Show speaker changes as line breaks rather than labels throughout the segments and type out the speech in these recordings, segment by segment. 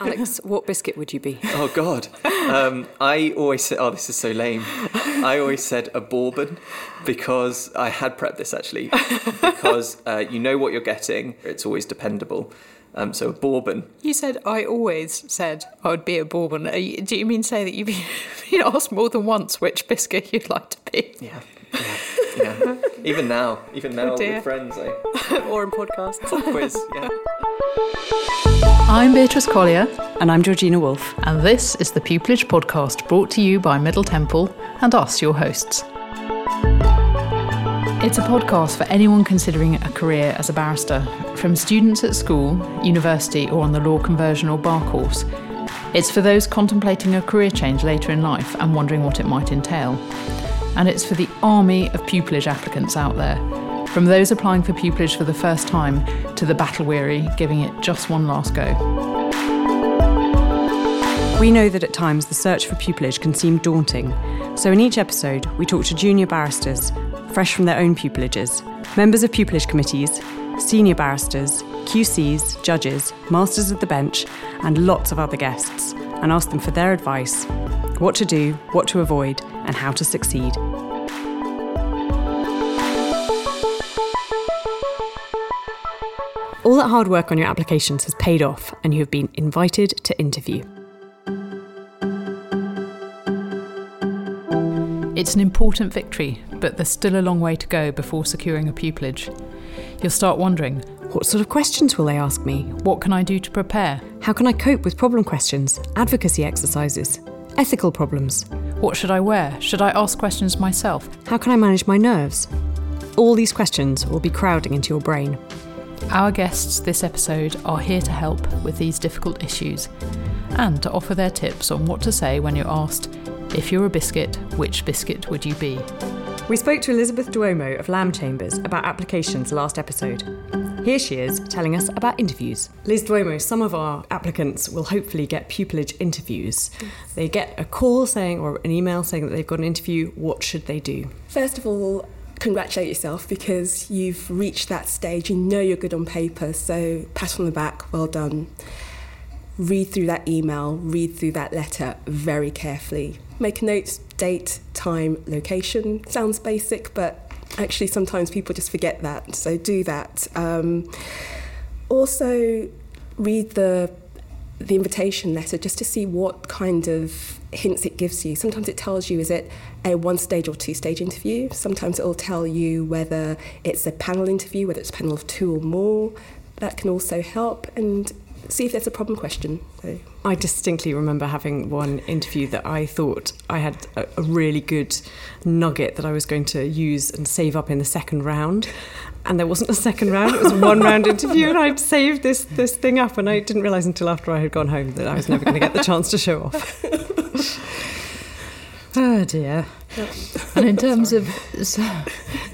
Alex, what biscuit would you be?
Oh God, um, I always said, "Oh, this is so lame." I always said a bourbon because I had prepped this actually because uh, you know what you're getting. It's always dependable. Um, so a bourbon.
You said I always said I would be a bourbon. You, do you mean say that you've been, been asked more than once which biscuit you'd like to be?
Yeah, yeah, yeah. even now, even oh, now
Oh, dear.
with friends, I
or in podcasts?
quiz. Yeah.
I'm Beatrice Collier,
And I'm Georgina Wolf.
and this is the Pupillage Podcast brought to you by Middle Temple and us, your hosts. It's a podcast for anyone considering a career as a barrister, from students at school, university, or on the law conversion or bar course. It's for those contemplating a career change later in life and wondering what it might entail. And it's for the army of pupillage applicants out there, from those applying for pupillage for the first time to the battle weary giving it just one last go.
We know that at times the search for pupillage can seem daunting, so in each episode we talk to junior barristers, fresh from their own pupillages, members of pupillage committees, senior barristers, QCs, judges, masters of the bench, and lots of other guests, and ask them for their advice what to do, what to avoid, and how to succeed. All that hard work on your applications has paid off, and you have been invited to interview.
It's an important victory, but there's still a long way to go before securing a pupillage. You'll start wondering
What sort of questions will they ask me?
what can I do to prepare?
How can I cope with problem questions, advocacy exercises, ethical problems?
What should I wear? Should I ask questions myself?
How can I manage my nerves? All these questions will be crowding into your brain.
Our guests this episode are here to help with these difficult issues and to offer their tips on what to say when you're asked, if you're a biscuit, which biscuit would you be?
We spoke to Elizabeth Dwomoh of Lamb Chambers about applications last episode. Here she is telling us about interviews. Liz Dwomoh, some of our applicants will hopefully get pupillage interviews. They get a call saying or an email saying that they've got an interview. What should they do?
First of all, congratulate yourself because you've reached that stage. You know you're good on paper, so pat on the back, well done. Read through that email, read through that letter very carefully. Make a note, date, time, location. Sounds basic, but actually sometimes people just forget that, so do that. Um, also, read the the invitation letter just to see what kind of hints it gives you. Sometimes it tells you is it a one stage or two stage interview. Sometimes it will tell you whether it's a panel interview, whether it's a panel of two or more. That can also help and see if there's a problem question. So
I distinctly remember having one interview that I thought I had a, a really good nugget that I was going to use and save up in the second round. And there wasn't a second round, it was a one round interview, and I'd saved this, this thing up, and I didn't realise until after I had gone home that I was never going to get the chance to show off.
Oh dear. And in terms of so,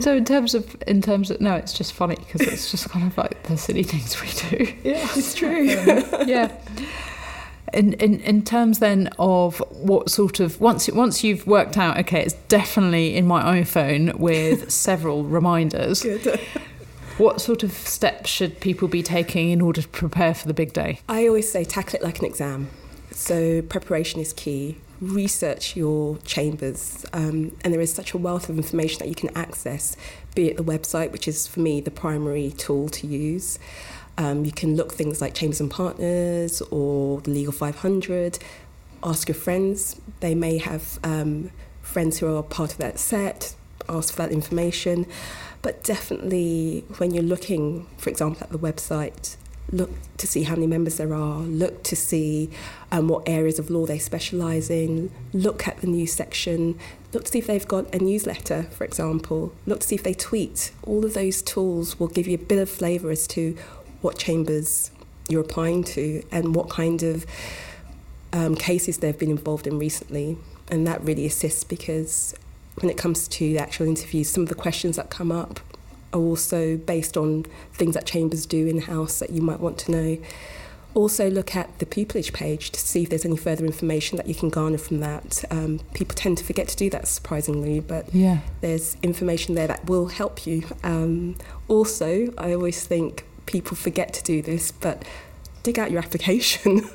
so in terms of in terms of no, it's just funny because it's just kind of like the silly things we do.
yeah, it's true.
yeah. In, in in terms then of what sort of once once you've worked out okay it's definitely in my iPhone with several reminders
Good.
what sort of steps should people be taking in order to prepare for the big day
I always say tackle it like an exam. So preparation is key. Research your chambers, um, and there is such a wealth of information that you can access. Be it the website, which is for me the primary tool to use. Um, you can look things like Chambers and Partners or the Legal 500. Ask your friends; they may have um, friends who are part of that set. Ask for that information, but definitely when you're looking, for example, at the website, look to see how many members there are, look to see um, what areas of law they specialise in, look at the news section, look to see if they've got a newsletter, for example, look to see if they tweet. All of those tools will give you a bit of flavour as to what chambers you're applying to and what kind of um, cases they've been involved in recently. And that really assists because when it comes to the actual interviews, some of the questions that come up are also based on things that chambers do in house that you might want to know. Also, look at the pupillage page to see if there's any further information that you can garner from that. Um, people tend to forget to do that, surprisingly, but
yeah
there's information there that will help you. Um, also, I always think people forget to do this, but dig out your application.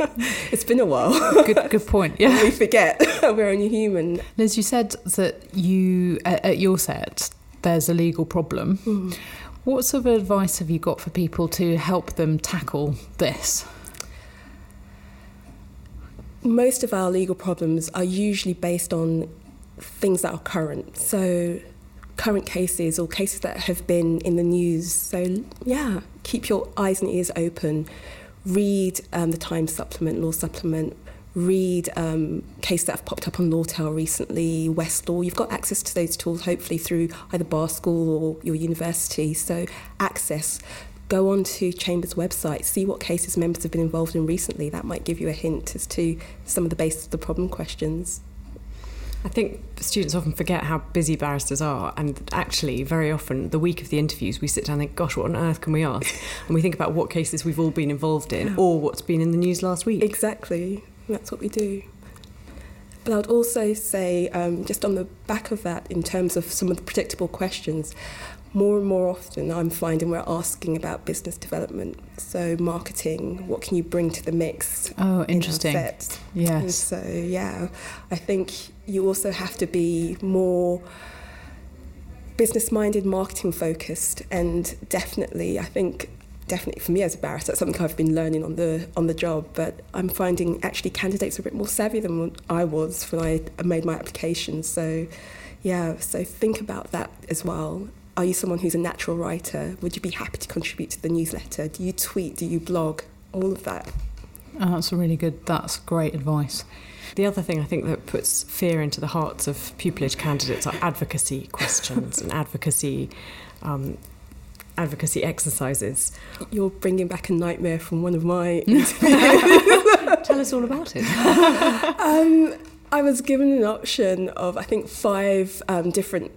it's been a while.
Good, good point. Yeah.
we forget we're only human.
Liz, you said that you at, at your set there's a legal problem.
Mm.
What sort of advice have you got for people to help them tackle this?
Most of our legal problems are usually based on things that are current. So, current cases or cases that have been in the news. So, yeah, keep your eyes and ears open. Read um, the Times supplement, law supplement. Read um, cases that have popped up on Lawtel recently, Westlaw. You've got access to those tools, hopefully through either bar school or your university. So, access go on to Chambers' website, see what cases members have been involved in recently. That might give you a hint as to some of the basis of the problem questions.
I think students often forget how busy barristers are, and actually, very often, the week of the interviews, we sit down and think, gosh, what on earth can we ask? and we think about what cases we've all been involved in or what's been in the news last week.
Exactly, that's what we do. But I'd also say, um, just on the back of that, in terms of some of the predictable questions, more and more often I'm finding we're asking about business development. So marketing, what can you bring to the mix?
Oh,
in
interesting.
And
Yes.
so yeah, I think you also have to be more business minded, marketing focused, and definitely I think definitely for me as a barrister, that's something I've been learning on the on the job. But I'm finding actually candidates are a bit more savvy than I was when I made my application. So yeah, so think about that as well. Are you someone who's a natural writer? Would you be happy to contribute to the newsletter? Do you tweet? Do you blog? All of that.
Oh, that's really good. That's great advice.
The other thing I think that puts fear into the hearts of pupillage candidates are advocacy questions and advocacy um, advocacy exercises.
You're bringing back a nightmare from one of my
Tell us all about it.
Um, I was given an option of I think five um, different,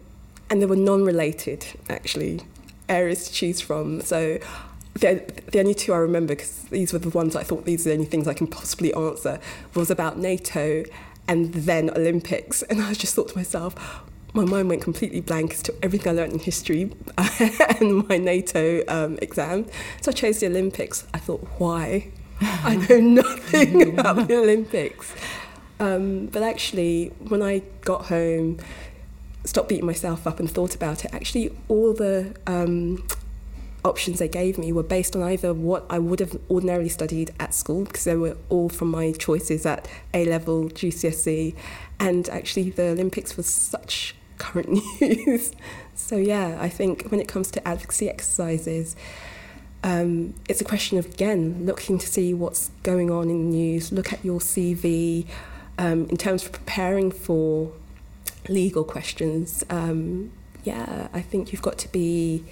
and they were non-related actually areas to choose from. So the, the only two I remember because these were the ones I thought these are the only things I can possibly answer was about NATO and then Olympics, and I just thought to myself. My mind went completely blank as to everything I learned in history and my NATO um, exam. So I chose the Olympics. I thought, why? I know nothing about the Olympics. Um, but actually, when I got home, stopped beating myself up and thought about it, actually, all the um, options they gave me were based on either what I would have ordinarily studied at school, because they were all from my choices at A level, GCSE, and actually, the Olympics was such current news. so, yeah, I think when it comes to advocacy exercises, um, it's a question of again looking to see what's going on in the news. Look at your CV um, in terms of preparing for legal questions. Um, yeah, I think you've got to be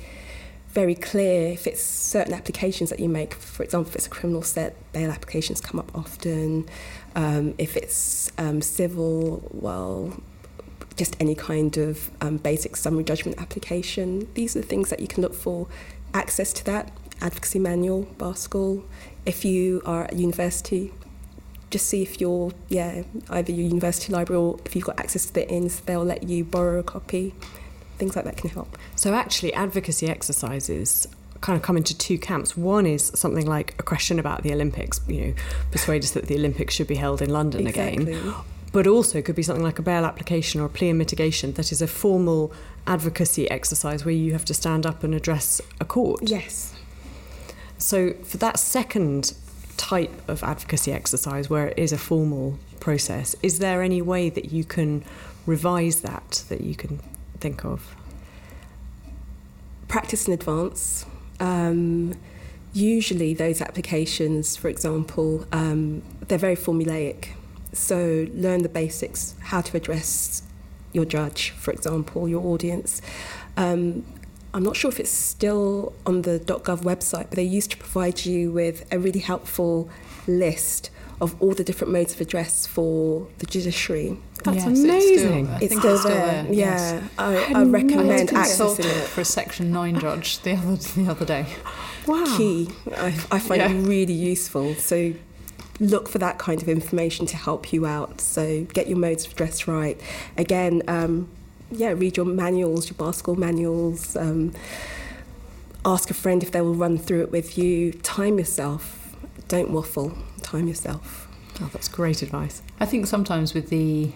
very clear if it's certain applications that you make. For example, if it's a criminal set, bail applications come up often. Um, if it's um, civil, well, just any kind of um, basic summary judgment application. These are the things that you can look for. Access to that advocacy manual, bar school. If you are at university, just see if you're yeah either your university library or if you've got access to the inns, they'll let you borrow a copy. Things like that can help.
So actually, advocacy exercises kind of come into two camps. One is something like a question about the Olympics, you know, persuade us that the Olympics should be held in London
Exactly.
again. But also it could be something like a bail application or a plea and mitigation that is a formal advocacy exercise where you have to stand up and address a court.
Yes.
So for that second type of advocacy exercise where it is a formal process, is there any way that you can revise that that you can think of?
practice in advance. Um, usually, those applications, for example, um, they're very formulaic. So, learn the basics, how to address your judge, for example, your audience. Um, I'm not sure if it's still on the .gov website, but they used to provide you with a really helpful list of all the different modes of address for the judiciary.
That's
Yes, it's still-
amazing.
It's still
it's still
there.
there,
Yeah,
yes.
I,
had
I recommend
I
idea.
consulted
accessing it.
for a Section 9 judge the other, the other day.
Wow.
key. I, I find
Yeah.
it really useful. So look for that kind of information to help you out. So get your modes of address right. Again, um, yeah, read your manuals, your school manuals. Um, ask a friend if they will run through it with you. Time yourself. don't waffle, time yourself.
Oh, that's great advice.
I think sometimes with the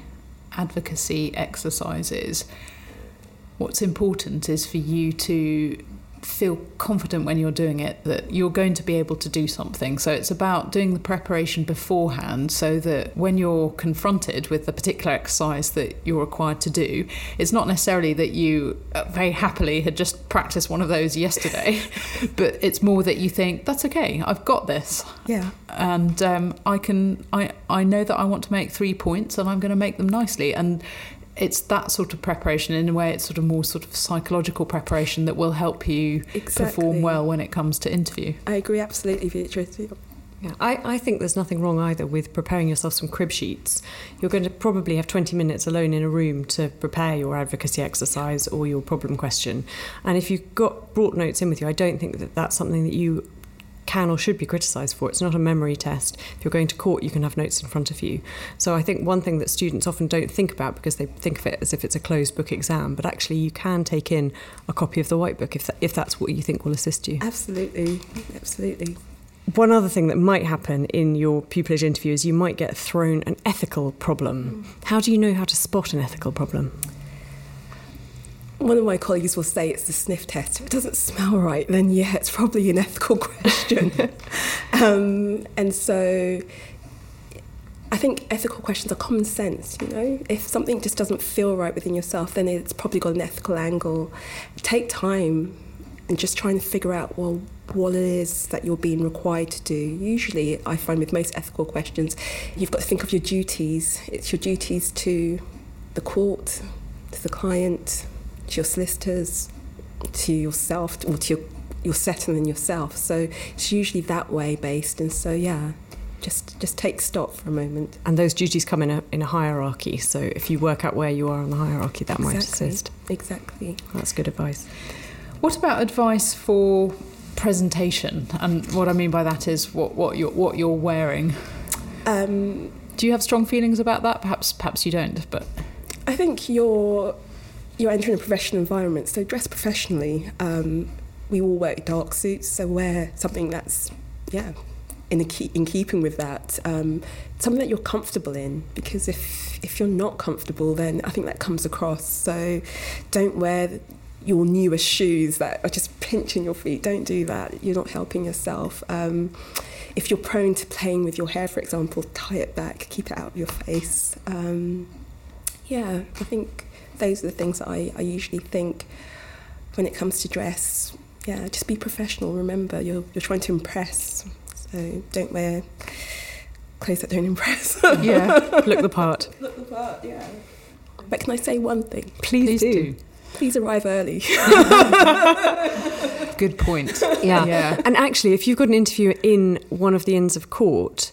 advocacy exercises, what's important is for you to feel confident when you're doing it that you're going to be able to do something. So it's about doing the preparation beforehand so that when you're confronted with the particular exercise that you're required to do, it's not necessarily that you uh, very happily had just practiced one of those yesterday, but it's more that you think, that's okay, I've got this.
Yeah.
And um, I can, I, I know that I want to make three points and I'm going to make them nicely. And it's that sort of preparation in a way it's sort of more sort of psychological preparation that will help you
Exactly.
perform well when it comes to interview
I agree absolutely, Beatrice.
Yeah, I, I think there's nothing wrong either with preparing yourself some crib sheets. You're going to probably have 20 minutes alone in a room to prepare your advocacy exercise or your problem question. And if you've got brought notes in with you, I don't think that that's something that you can or should be criticised for. It's not a memory test. If you're going to court, you can have notes in front of you. So I think one thing that students often don't think about because they think of it as if it's a closed book exam, but actually you can take in a copy of the white book if, that, if that's what you think will assist you.
Absolutely, absolutely.
One other thing that might happen in your pupillage interview is you might get thrown an ethical problem. Mm. How do you know how to spot an ethical problem?
One of my colleagues will say it's the sniff test. If it doesn't smell right, then yeah, it's probably an ethical question. um, and so I think ethical questions are common sense, you know? If something just doesn't feel right within yourself, then it's probably got an ethical angle. Take time and just try and figure out, well, what it is that you're being required to do. Usually, I find with most ethical questions, you've got to think of your duties. It's your duties to the court, to the client, to your solicitors, to yourself, or to your, your settlement yourself. So it's usually that way based. And so, yeah, just just take stock for a moment.
And those duties come in a, in a hierarchy. So if you work out where you are on the hierarchy, that might assist.
Exactly.
That's good advice.
what about advice for presentation and what i mean by that is what, what you're what you're wearing
Um,
do you have strong feelings about that perhaps perhaps you don't but
I think you're you're entering a professional environment, so dress professionally. Um, we all wear dark suits, so wear something that's yeah in key, in keeping with that. Um, something that you're comfortable in, because if if you're not comfortable, then I think that comes across. So don't wear your newest shoes that are just pinching your feet. Don't do that. You're not helping yourself. Um, if you're prone to playing with your hair, for example, tie it back, keep it out of your face. Um, yeah, I think those are the things that I, I usually think when it comes to dress. Yeah, just be professional. Remember, you're, you're trying to impress. So don't wear clothes that don't impress.
yeah
Look the part.
Look the part, yeah. But can I say one thing?
Please,
please
do.
do
Please arrive early.
good point
Yeah.
yeah
And actually, if you've got an interview in one of the Inns of Court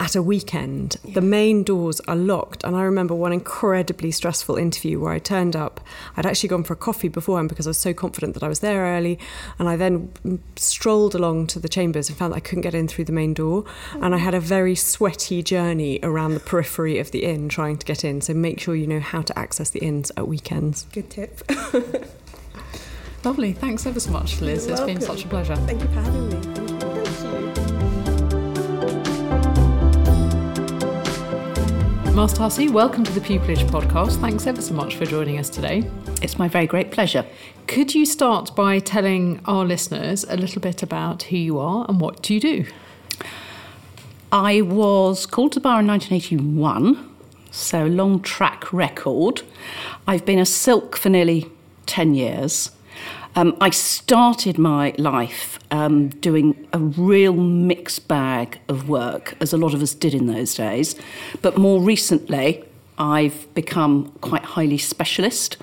at a weekend, the main doors are locked. And I remember one incredibly stressful interview where I turned up. I'd actually gone for a coffee beforehand because I was so confident that I was there early. And I then strolled along to the chambers and found that I couldn't get in through the main door. And I had a very sweaty journey around the periphery of the inn trying to get in. So make sure you know how to access the inns at weekends.
Good tip.
lovely thanks ever so much liz
You're
it's been such a pleasure
Thank you for having me. Thank you.
Hussey, welcome to the Pupillage podcast. Thanks ever so much for joining us today.
It's my very great pleasure.
Could you start by telling our listeners a little bit about who you are and what do you do?
I was called to the bar in 1981, so long track record. I've been a silk for nearly 10 years. Um, I started my life um, doing a real mixed bag of work, as a lot of us did in those days. But more recently, I've become quite highly specialist.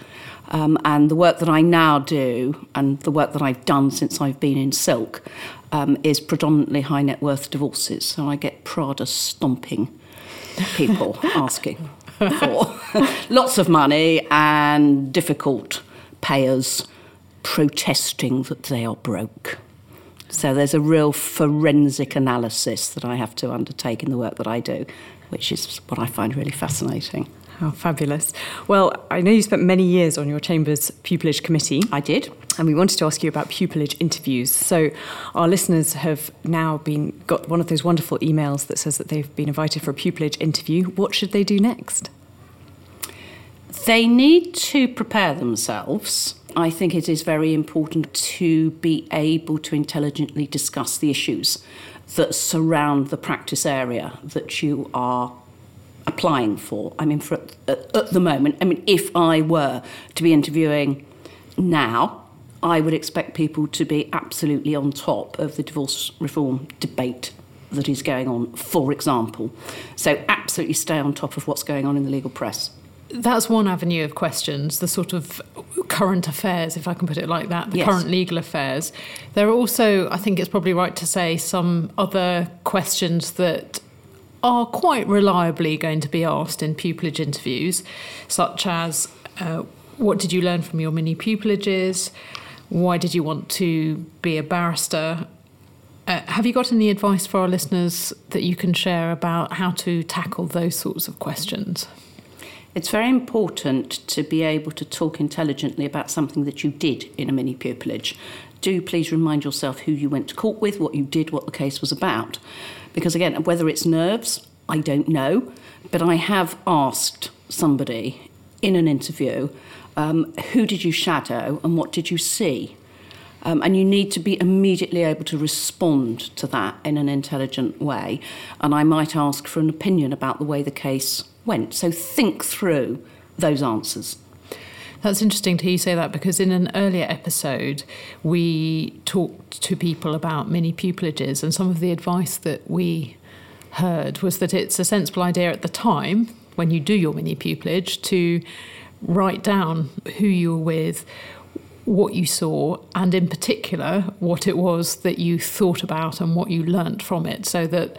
Um, and the work that I now do, and the work that I've done since I've been in silk, um, is predominantly high net worth divorces. So I get Prada stomping people asking for lots of money and difficult payers protesting that they are broke. So there's a real forensic analysis that I have to undertake in the work that I do, which is what I find really fascinating.
How fabulous. Well, I know you spent many years on your Chamber's pupillage committee.
I did.
And we wanted to ask you about pupillage interviews. So our listeners have now been got one of those wonderful emails that says that they've been invited for a pupillage interview. What should they do next?
They need to prepare themselves. I think it is very important to be able to intelligently discuss the issues that surround the practice area that you are applying for. I mean, for, at, at the moment, I mean, if I were to be interviewing now, I would expect people to be absolutely on top of the divorce reform debate that is going on, for example. So, absolutely stay on top of what's going on in the legal press.
That's one avenue of questions, the sort of current affairs, if I can put it like that, the
Yes.
current legal affairs. There are also, I think it's probably right to say, some other questions that are quite reliably going to be asked in pupillage interviews, such as uh, what did you learn from your mini pupillages? Why did you want to be a barrister? Uh, have you got any advice for our listeners that you can share about how to tackle those sorts of questions?
It's very important to be able to talk intelligently about something that you did in a mini pupillage. Do please remind yourself who you went to court with, what you did, what the case was about. Because again, whether it's nerves, I don't know, but I have asked somebody in an interview, um, who did you shadow and what did you see? Um, and you need to be immediately able to respond to that in an intelligent way. And I might ask for an opinion about the way the case went. So think through those answers.
That's interesting to hear you say that because in an earlier episode, we talked to people about mini pupillages, and some of the advice that we heard was that it's a sensible idea at the time when you do your mini pupillage to write down who you were with, what you saw, and in particular, what it was that you thought about and what you learnt from it, so that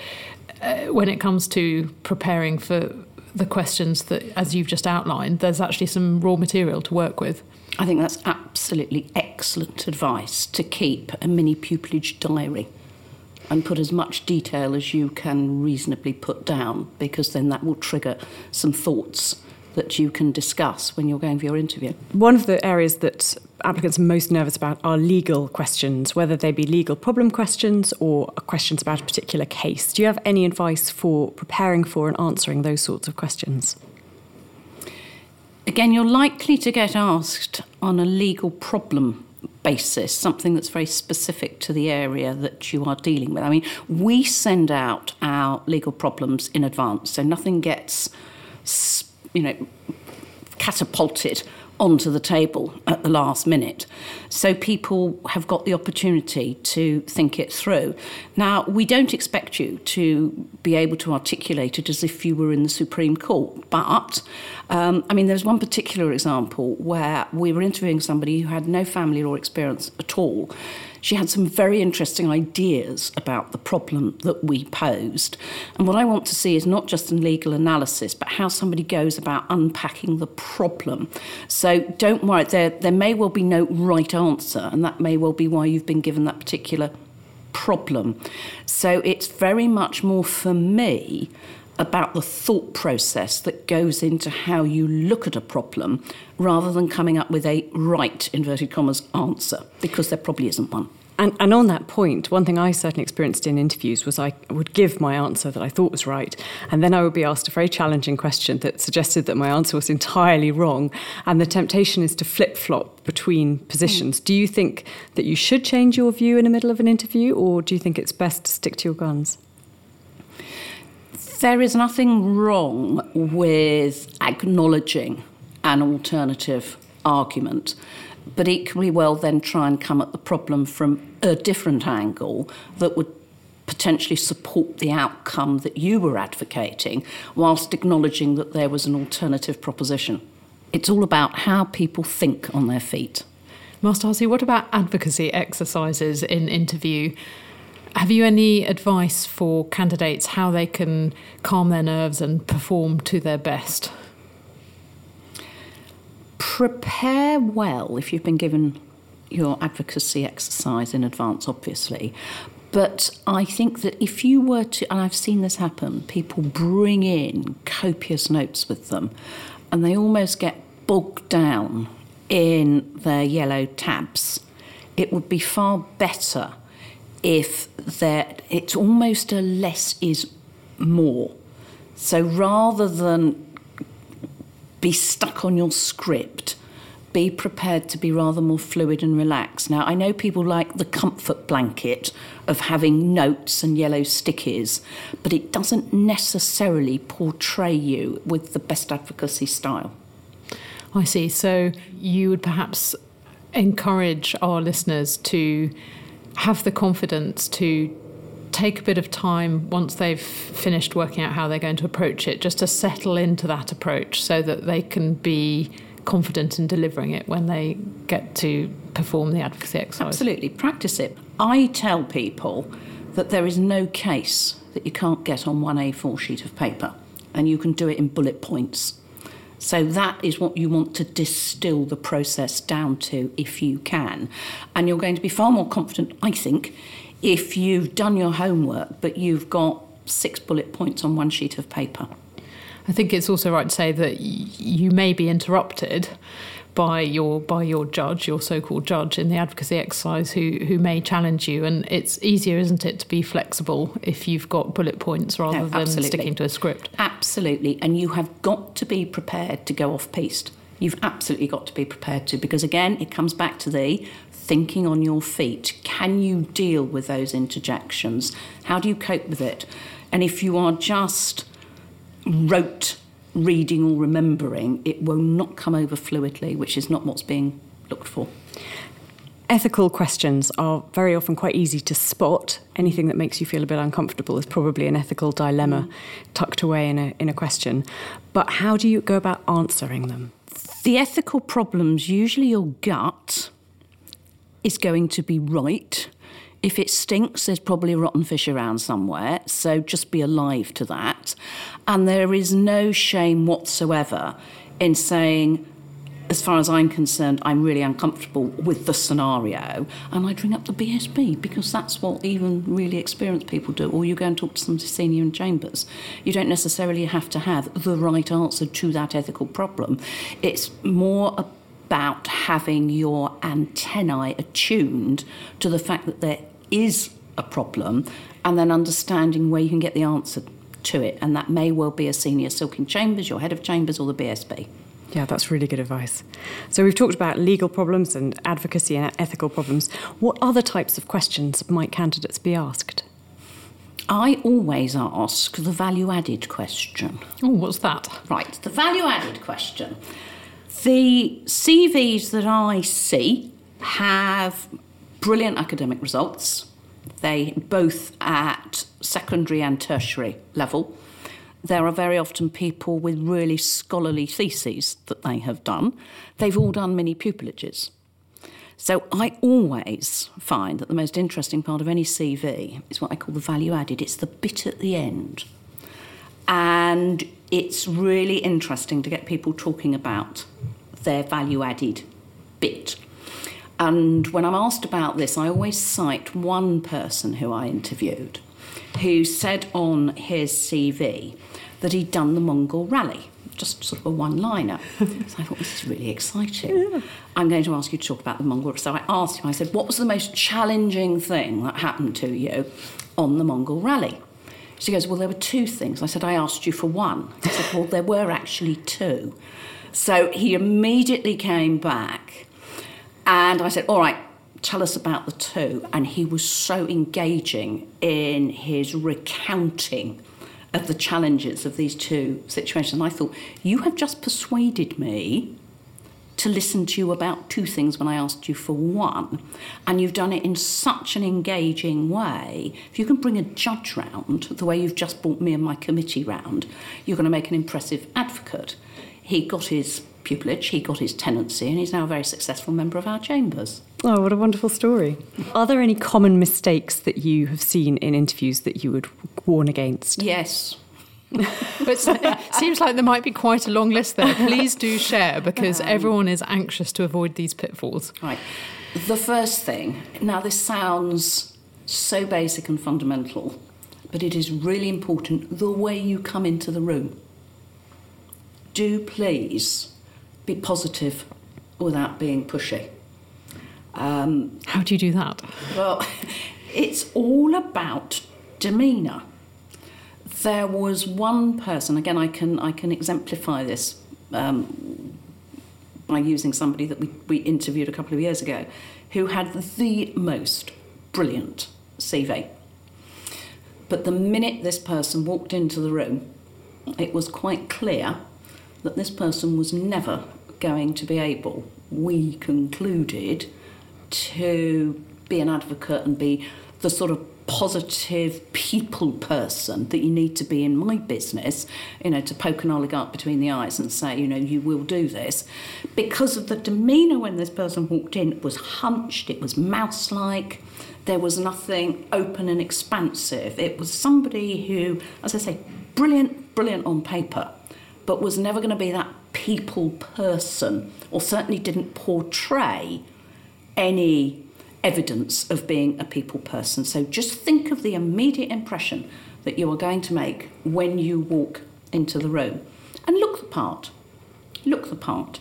uh, when it comes to preparing for the questions that, as you've just outlined, there's actually some raw material to work with.
I think that's absolutely excellent advice to keep a mini pupillage diary and put as much detail as you can reasonably put down because then that will trigger some thoughts that you can discuss when you're going for your interview.
One of the areas that applicants are most nervous about are legal questions, whether they be legal problem questions or questions about a particular case. Do you have any advice for preparing for and answering those sorts of questions?
Again, you're likely to get asked on a legal problem basis, something that's very specific to the area that you are dealing with. I mean, we send out our legal problems in advance, so nothing gets, you know, catapulted onto the table at the last minute. So people have got the opportunity to think it through. Now, we don't expect you to be able to articulate it as if you were in the Supreme Court, but um, I mean, there's one particular example where we were interviewing somebody who had no family law experience at all. She had some very interesting ideas about the problem that we posed. And what I want to see is not just a legal analysis, but how somebody goes about unpacking the problem. So don't worry, there, there may well be no right answer, and that may well be why you've been given that particular problem. So it's very much more for me about the thought process that goes into how you look at a problem rather than coming up with a right, inverted commas, answer, because there probably isn't one.
And, and on that point, one thing I certainly experienced in interviews was I would give my answer that I thought was right, and then I would be asked a very challenging question that suggested that my answer was entirely wrong. And the temptation is to flip flop between positions. Do you think that you should change your view in the middle of an interview, or do you think it's best to stick to your guns?
There is nothing wrong with acknowledging an alternative argument, but equally well then try and come at the problem from a different angle that would potentially support the outcome that you were advocating whilst acknowledging that there was an alternative proposition. It's all about how people think on their feet.
Master Hussey, what about advocacy exercises in interview? Have you any advice for candidates how they can calm their nerves and perform to their best?
Prepare well if you've been given your advocacy exercise in advance, obviously. But I think that if you were to, and I've seen this happen, people bring in copious notes with them and they almost get bogged down in their yellow tabs. It would be far better if there, it's almost a less is more. So rather than be stuck on your script, be prepared to be rather more fluid and relaxed. Now, I know people like the comfort blanket of having notes and yellow stickies, but it doesn't necessarily portray you with the best advocacy style.
I see. So you would perhaps encourage our listeners to have the confidence to take a bit of time once they've finished working out how they're going to approach it, just to settle into that approach so that they can be confident in delivering it when they get to perform the advocacy exercise.
Absolutely, practice it. I tell people that there is no case that you can't get on one A4 sheet of paper, and you can do it in bullet points. So that is what you want to distill the process down to if you can. And you're going to be far more confident, I think, if you've done your homework but you've got six bullet points on one sheet of paper.
I think it's also right to say that you may be interrupted by your by your judge, your so-called judge in the advocacy exercise, who who may challenge you, and it's easier, isn't it, to be flexible if you've got bullet points rather no, than sticking to a script.
Absolutely, and you have got to be prepared to go off piste. You've absolutely got to be prepared to, because again, it comes back to the thinking on your feet. Can you deal with those interjections? How do you cope with it? And if you are just rote reading or remembering, it will not come over fluidly, which is not what's being looked for.
Ethical questions are very often quite easy to spot. Anything that makes you feel a bit uncomfortable is probably an ethical dilemma mm. tucked away in a, in a question. But how do you go about answering them?
The ethical problems, usually your gut is going to be right if it stinks, there's probably rotten fish around somewhere, so just be alive to that. And there is no shame whatsoever in saying, as far as I'm concerned, I'm really uncomfortable with the scenario, and I'd ring up the BSB because that's what even really experienced people do. Or you go and talk to some senior in chambers. You don't necessarily have to have the right answer to that ethical problem. It's more about having your antennae attuned to the fact that there is a problem and then understanding where you can get the answer to it. And that may well be a senior silk in chambers, your head of chambers, or the BSB.
Yeah, that's really good advice. So we've talked about legal problems and advocacy and ethical problems. What other types of questions might candidates be asked?
I always ask the value added question.
Oh, what's that?
Right, the value added question. The CVs that I see have brilliant academic results. They both at secondary and tertiary level. There are very often people with really scholarly theses that they have done. They've all done mini pupillages. So I always find that the most interesting part of any CV is what I call the value added. It's the bit at the end. And it's really interesting to get people talking about their value added bit. And when I'm asked about this, I always cite one person who I interviewed who said on his CV that he'd done the Mongol Rally, just sort of a one liner. so I thought, this is really exciting. Yeah. I'm going to ask you to talk about the Mongol. So I asked him, I said, what was the most challenging thing that happened to you on the Mongol Rally? She goes, Well, there were two things. I said, I asked you for one. He said, Well, there were actually two. So he immediately came back and I said, All right, tell us about the two. And he was so engaging in his recounting of the challenges of these two situations. And I thought, You have just persuaded me to listen to you about two things when I asked you for one. And you've done it in such an engaging way. If you can bring a judge round the way you've just brought me and my committee round, you're going to make an impressive advocate. He got his pupillage, he got his tenancy, and he's now a very successful member of our chambers.
Oh, what a wonderful story. Are there any common mistakes that you have seen in interviews that you would warn against?
Yes.
but it seems like there might be quite a long list there. Please do share because um, everyone is anxious to avoid these pitfalls.
Right. The first thing, now this sounds so basic and fundamental, but it is really important the way you come into the room. Do please be positive without being pushy.
Um, How do you do that?
Well, it's all about demeanour. There was one person, again, I can, I can exemplify this um, by using somebody that we, we interviewed a couple of years ago, who had the most brilliant CV. But the minute this person walked into the room, it was quite clear that this person was never going to be able, we concluded, to be an advocate and be the sort of positive people person that you need to be in my business, you know, to poke an oligarch between the eyes and say, you know, you will do this. Because of the demeanour when this person walked in, it was hunched, it was mouse like, there was nothing open and expansive. It was somebody who, as I say, brilliant, brilliant on paper, but was never going to be that people person, or certainly didn't portray any evidence of being a people person. So just think of the immediate impression that you are going to make when you walk into the room and look the part. Look the part.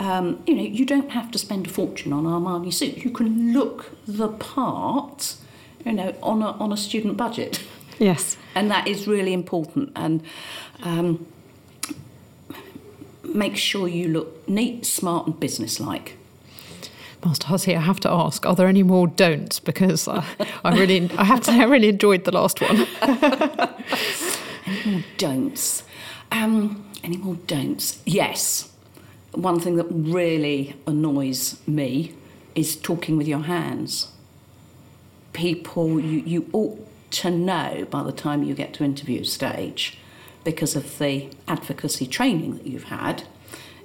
Um, you know, you don't have to spend a fortune on Armani suit. You can look the part, you know, on a, on a student budget.
Yes.
And that is really important. And um, make sure you look neat, smart, and businesslike.
Master Hussey, I have to ask: Are there any more don'ts? Because I, I really, I have to say, I really enjoyed the last one.
any more don'ts? Um, any more don'ts? Yes. One thing that really annoys me is talking with your hands. People, you, you ought to know by the time you get to interview stage, because of the advocacy training that you've had,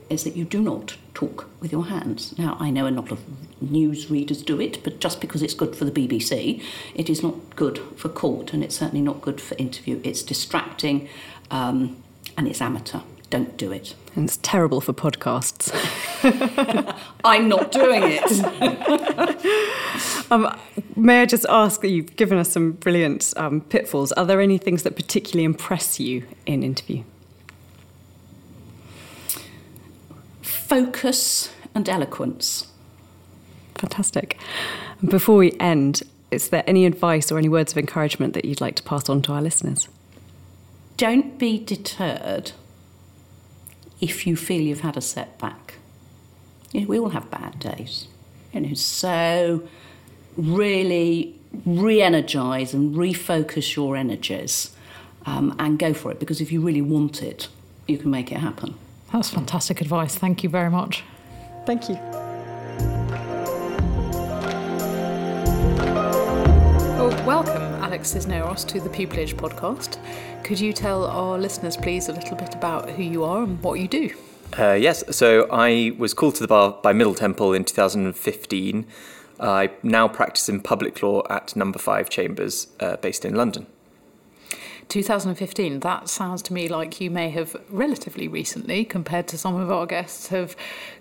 is that you do not talk with your hands. Now, I know a lot of news readers do it, but just because it's good for the BBC, it is not good for court, and it's certainly not good for interview. It's distracting um, and it's amateur. Don't do it.
And it's terrible for podcasts.
I'm not doing it.
um, may I just ask that you've given us some brilliant um, pitfalls. Are there any things that particularly impress you in interview?
focus and eloquence.
Fantastic. Before we end, is there any advice or any words of encouragement that you'd like to pass on to our listeners?
Don't be deterred if you feel you've had a setback. You know, we all have bad days. You know, so really re-energize and refocus your energies um, and go for it because if you really want it, you can make it happen.
That's fantastic advice. Thank you very much.
Thank you.
Well, welcome, Alex Cisneros, to the Pupillage podcast. Could you tell our listeners, please, a little bit about who you are and what you do?
Uh, yes, so I was called to the bar by Middle Temple in 2015. I now practice in public law at Number Five Chambers, uh, based in London.
2015, that sounds to me like you may have relatively recently, compared to some of our guests, have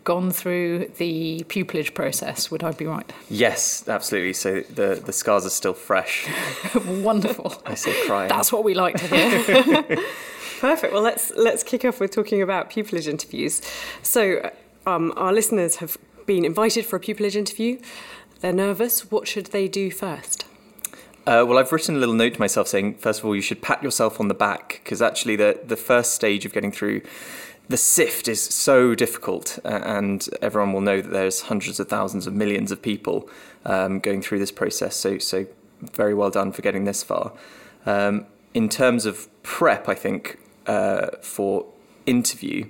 gone through the pupillage process. Would I be right?
Yes, absolutely. So the, the scars are still fresh.
Wonderful.
I say crying.
That's what we like to hear.
Perfect. Well, let's let's kick off with talking about pupillage interviews. So, um, our listeners have been invited for a pupillage interview. They're nervous. What should they do first?
Uh, well, I've written a little note to myself saying, first of all, you should pat yourself on the back because actually the the first stage of getting through the sift is so difficult, uh, and everyone will know that there's hundreds of thousands of millions of people um, going through this process. So, so very well done for getting this far. Um, in terms of prep, I think uh, for interview,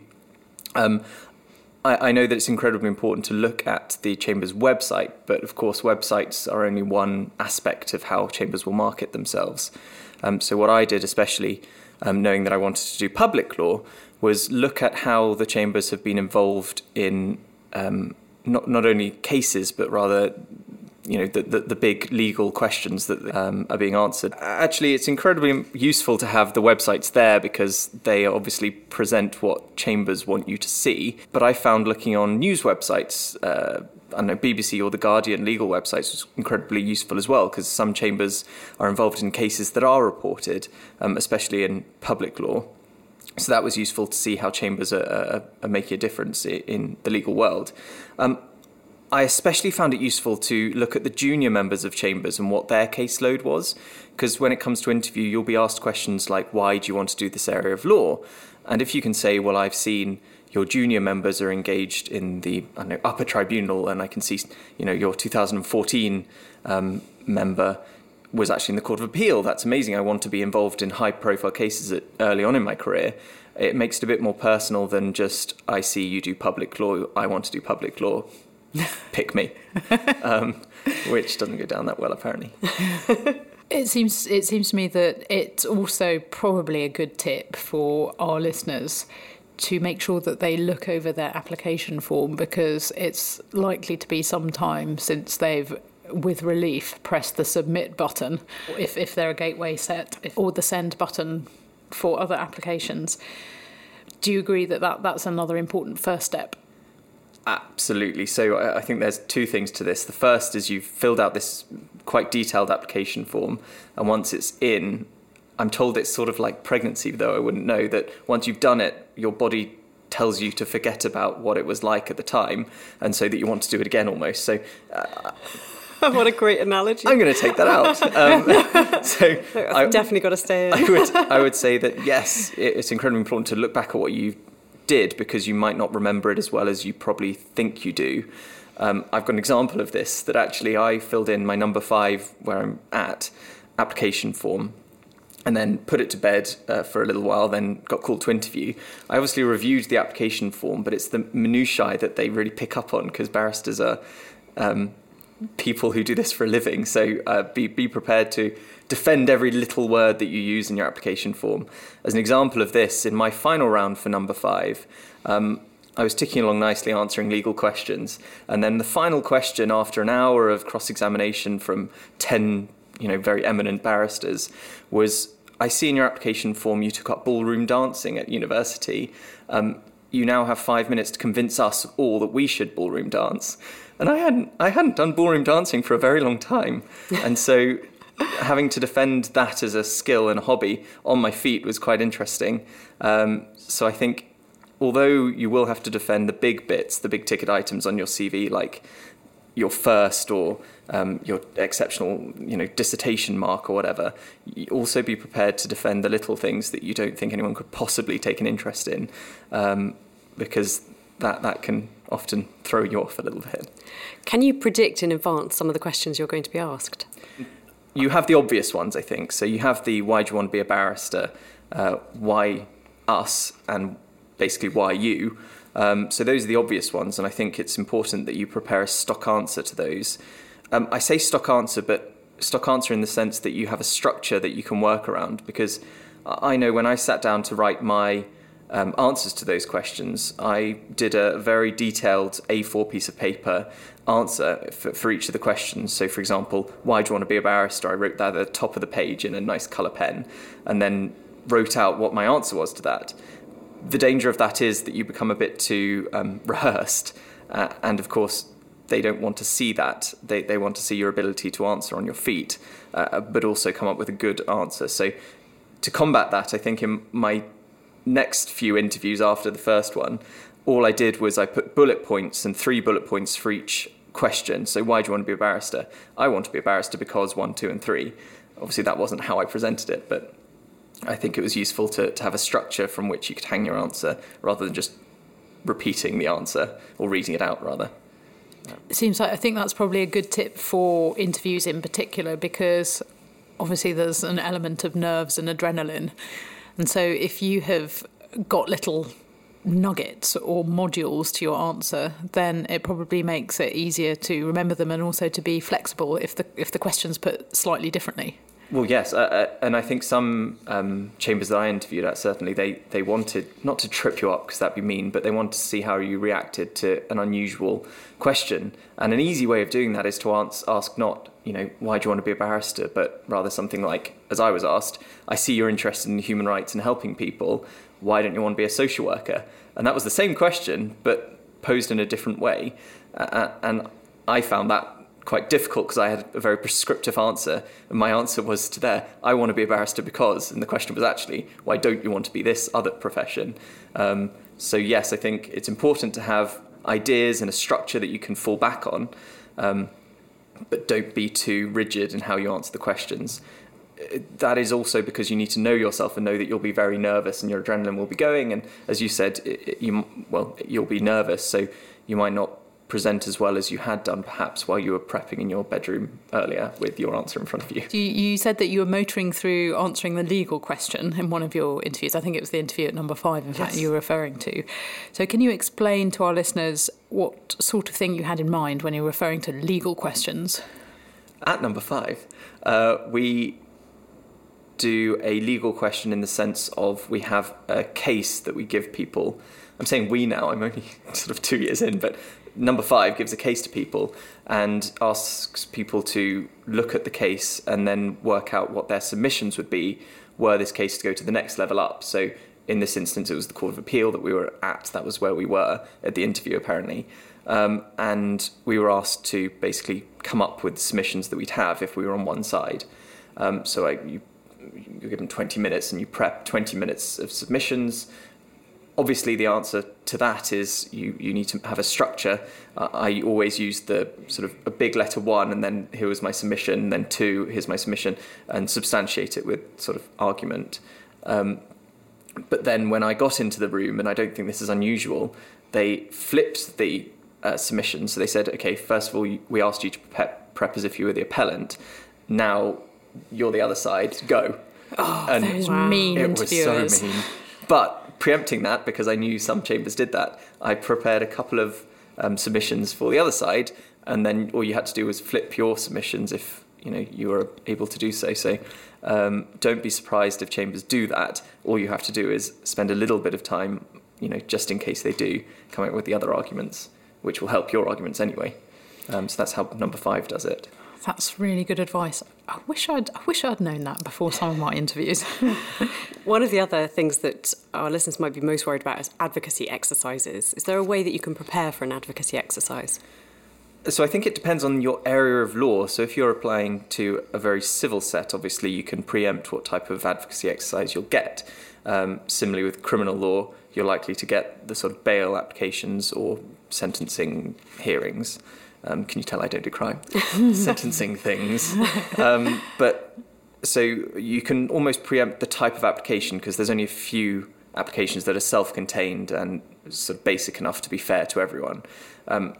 um, I, I, know that it's incredibly important to look at the Chamber's website, but of course, websites are only one aspect of how Chambers will market themselves. Um, so, what I did, especially um, knowing that I wanted to do public law, was look at how the Chambers have been involved in um, not, not only cases, but rather you know the, the, the, big legal questions that um, are being answered. Actually, it's incredibly useful to have the websites there because they obviously present what chambers want you to see. But I found looking on news websites. Uh, I know BBC or the Guardian legal websites was incredibly useful as well because some chambers are involved in cases that are reported, um, especially in public law. So that was useful to see how chambers are, are, are making a difference in the legal world. Um, I especially found it useful to look at the junior members of chambers and what their caseload was, because when it comes to interview, you'll be asked questions like, "Why do you want to do this area of law?" And if you can say, "Well, I've seen." Your junior members are engaged in the know, upper tribunal, and I can see, you know, your 2014 um, member was actually in the Court of Appeal. That's amazing. I want to be involved in high profile cases at, early on in my career. It makes it a bit more personal than just, I see you do public law, I want to do public law, pick me, um, which doesn't go down that well, apparently.
It seems it seems to me that it's also probably a good tip for our listeners to make sure that they look over their application form because it's likely to be some time since they've with relief pressed the submit button if, if they're a gateway set if, or the send button for other applications. Do you agree that, that that's another important first step?
Absolutely. So I think there's two things to this. The first is you've filled out this quite detailed application form, and once it's in, I'm told it's sort of like pregnancy, though I wouldn't know that once you've done it, your body tells you to forget about what it was like at the time, and so that you want to do it again almost. So. Uh,
what a great analogy.
I'm going to take that out. Um, so
I've definitely got to stay in.
I would, I would say that yes, it's incredibly important to look back at what you did because you might not remember it as well as you probably think you do. Um, I've got an example of this that actually I filled in my number five where I'm at application form and then put it to bed uh, for a little while, then got called to interview. I obviously reviewed the application form, but it's the minutiae that they really pick up on because barristers are um, people who do this for a living. So uh, be, be prepared to defend every little word that you use in your application form. As an example of this, in my final round for number five, um, I was ticking along nicely answering legal questions. And then the final question, after an hour of cross examination from 10 you know, very eminent barristers, was I see in your application form you took up ballroom dancing at university. Um, you now have five minutes to convince us all that we should ballroom dance. And I hadn't, I hadn't done ballroom dancing for a very long time. and so having to defend that as a skill and a hobby on my feet was quite interesting. Um, so I think, although you will have to defend the big bits, the big ticket items on your CV, like your first or um, your exceptional, you know, dissertation mark or whatever, also be prepared to defend the little things that you don't think anyone could possibly take an interest in, um, because that that can often throw you off a little bit.
Can you predict in advance some of the questions you're going to be asked?
You have the obvious ones, I think. So you have the why do you want to be a barrister? Uh, why us? And basically why you? Um, so those are the obvious ones, and I think it's important that you prepare a stock answer to those. Um, I say stock answer, but stock answer in the sense that you have a structure that you can work around. Because I know when I sat down to write my um, answers to those questions. I did a very detailed A4 piece of paper answer for, for, each of the questions. So, for example, why do you want to be a barrister? I wrote that at the top of the page in a nice colour pen and then wrote out what my answer was to that. The danger of that is that you become a bit too um, rehearsed, uh, and of course, they don't want to see that. They, they want to see your ability to answer on your feet, uh, but also come up with a good answer. So, to combat that, I think in my next few interviews after the first one, all I did was I put bullet points and three bullet points for each question. So, why do you want to be a barrister? I want to be a barrister because one, two, and three. Obviously, that wasn't how I presented it, but I think it was useful to, to have a structure from which you could hang your answer rather than just repeating the answer or reading it out, rather.
It seems like I think that's probably a good tip for interviews in particular because obviously there's an element of nerves and adrenaline. And so if you have got little nuggets or modules to your answer, then it probably makes it easier to remember them and also to be flexible if the if the question's put slightly differently.
Well, yes, uh, uh, and I think some um, chambers that I interviewed at certainly they, they wanted not to trip you up because that'd be mean, but they wanted to see how you reacted to an unusual question. And an easy way of doing that is to ask, ask not, you know, why do you want to be a barrister, but rather something like, as I was asked, I see you're interested in human rights and helping people. Why don't you want to be a social worker? And that was the same question, but posed in a different way. Uh, and I found that quite difficult because I had a very prescriptive answer. And my answer was to there, I want to be a barrister because, and the question was actually, why don't you want to be this other profession? Um, so, yes, I think it's important to have ideas and a structure that you can fall back on, um, but don't be too rigid in how you answer the questions. That is also because you need to know yourself and know that you'll be very nervous and your adrenaline will be going. And as you said, it, you well, you'll be nervous, so you might not present as well as you had done perhaps while you were prepping in your bedroom earlier with your answer in front of you.
You, you said that you were motoring through answering the legal question in one of your interviews. I think it was the interview at number five, in yes. fact, you were referring to. So, can you explain to our listeners what sort of thing you had in mind when you were referring to legal questions?
At number five, uh, we do a legal question in the sense of we have a case that we give people. I'm saying we now, I'm only sort of two years in, but number five gives a case to people and asks people to look at the case and then work out what their submissions would be were this case to go to the next level up. So in this instance, it was the Court of Appeal that we were at. That was where we were at the interview, apparently. Um, and we were asked to basically come up with submissions that we'd have if we were on one side. Um, so I, you, you're given 20 minutes and you prep 20 minutes of submissions obviously the answer to that is you, you need to have a structure. Uh, I always use the sort of a big letter one and then here was my submission, then two, here's my submission, and substantiate it with sort of argument. Um, but then when I got into the room, and I don't think this is unusual, they flipped the uh, submission. So they said, okay, first of all, we asked you to prep, prep as if you were the appellant. Now you're the other side, go.
Oh, and those wow. mean
it
interviewers.
was so mean. But preempting that because I knew some chambers did that. I prepared a couple of um, submissions for the other side, and then all you had to do was flip your submissions if you know you were able to do so. So um, don't be surprised if chambers do that. All you have to do is spend a little bit of time, you know, just in case they do, come up with the other arguments, which will help your arguments anyway. Um, so that's how number five does it.
That's really good advice. I wish I'd I wish I'd known that before some of my interviews.
One of the other things that our listeners might be most worried about is advocacy exercises. Is there a way that you can prepare for an advocacy exercise?
So I think it depends on your area of law. So if you're applying to a very civil set, obviously you can preempt what type of advocacy exercise you'll get. Um, similarly with criminal law, you're likely to get the sort of bail applications or sentencing hearings. Um, can you tell I don't do crime? Sentencing things. Um, but so you can almost preempt the type of application because there's only a few applications that are self-contained and sort of basic enough to be fair to everyone. Um,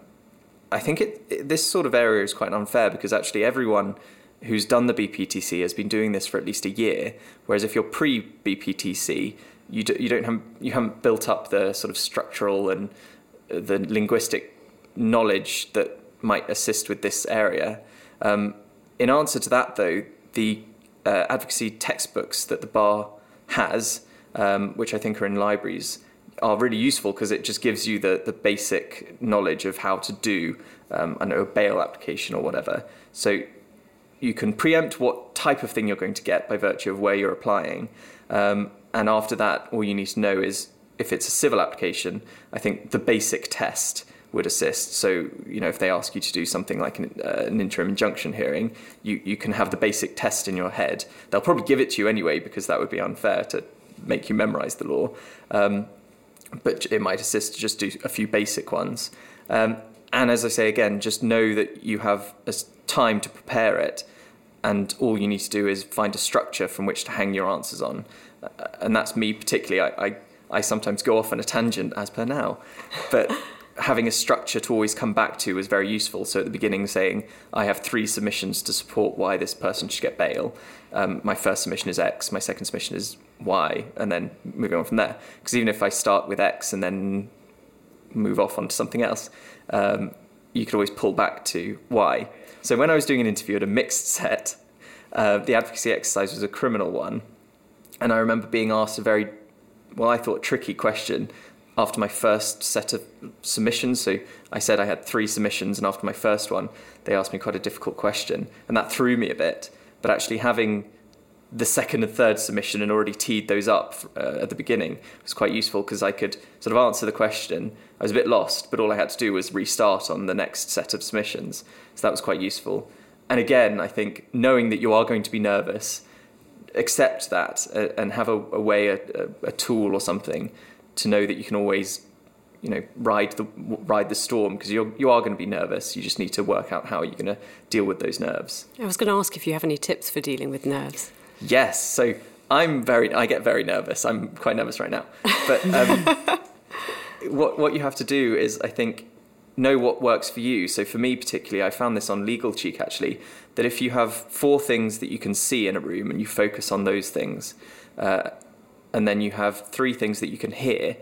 I think it, it, this sort of area is quite unfair because actually everyone who's done the BPTC has been doing this for at least a year, whereas if you're pre-BPTC, you, do, you don't have you haven't built up the sort of structural and uh, the linguistic knowledge that might assist with this area. Um, in answer to that, though, the uh, advocacy textbooks that the bar has, um, which I think are in libraries, are really useful because it just gives you the, the basic knowledge of how to do um, I know, a bail application or whatever. So you can preempt what type of thing you're going to get by virtue of where you're applying. Um, and after that, all you need to know is if it's a civil application, I think the basic test would assist. So, you know, if they ask you to do something like an, uh, an, interim injunction hearing, you, you can have the basic test in your head. They'll probably give it to you anyway because that would be unfair to make you memorize the law. Um, but it might assist to just do a few basic ones. Um, and as I say again, just know that you have time to prepare it, and all you need to do is find a structure from which to hang your answers on. Uh, and that's me particularly. I, I, I sometimes go off on a tangent as per now, but having a structure to always come back to was very useful. So at the beginning, saying, I have three submissions to support why this person should get bail. Um, my first submission is X, my second submission is Y, and then moving on from there. Because even if I start with X and then move off onto something else, um, you could always pull back to Y. So when I was doing an interview at a mixed set, Uh, the advocacy exercise was a criminal one, and I remember being asked a very, well, I thought tricky question after my first set of submissions. So I said I had three submissions, and after my first one, they asked me quite a difficult question, and that threw me a bit. But actually, having the second and third submission and already teed those up uh, at the beginning was quite useful because I could sort of answer the question. I was a bit lost, but all I had to do was restart on the next set of submissions. So that was quite useful. And again, I think knowing that you are going to be nervous, accept that uh, and have a, a way, a, a, tool or something to know that you can always you know ride the ride the storm because you're you are going to be nervous. You just need to work out how you're going to deal with those nerves.
I was going to ask if you have any tips for dealing with nerves.
Yes. So i'm very i get very nervous. I'm quite nervous right now. But um, what what you have to do is i think know what works for you. So for me particularly, I found this on Legal Cheek actually, that if you have four things that you can see in a room and you focus on those things, uh, and then you have three things that you can hear.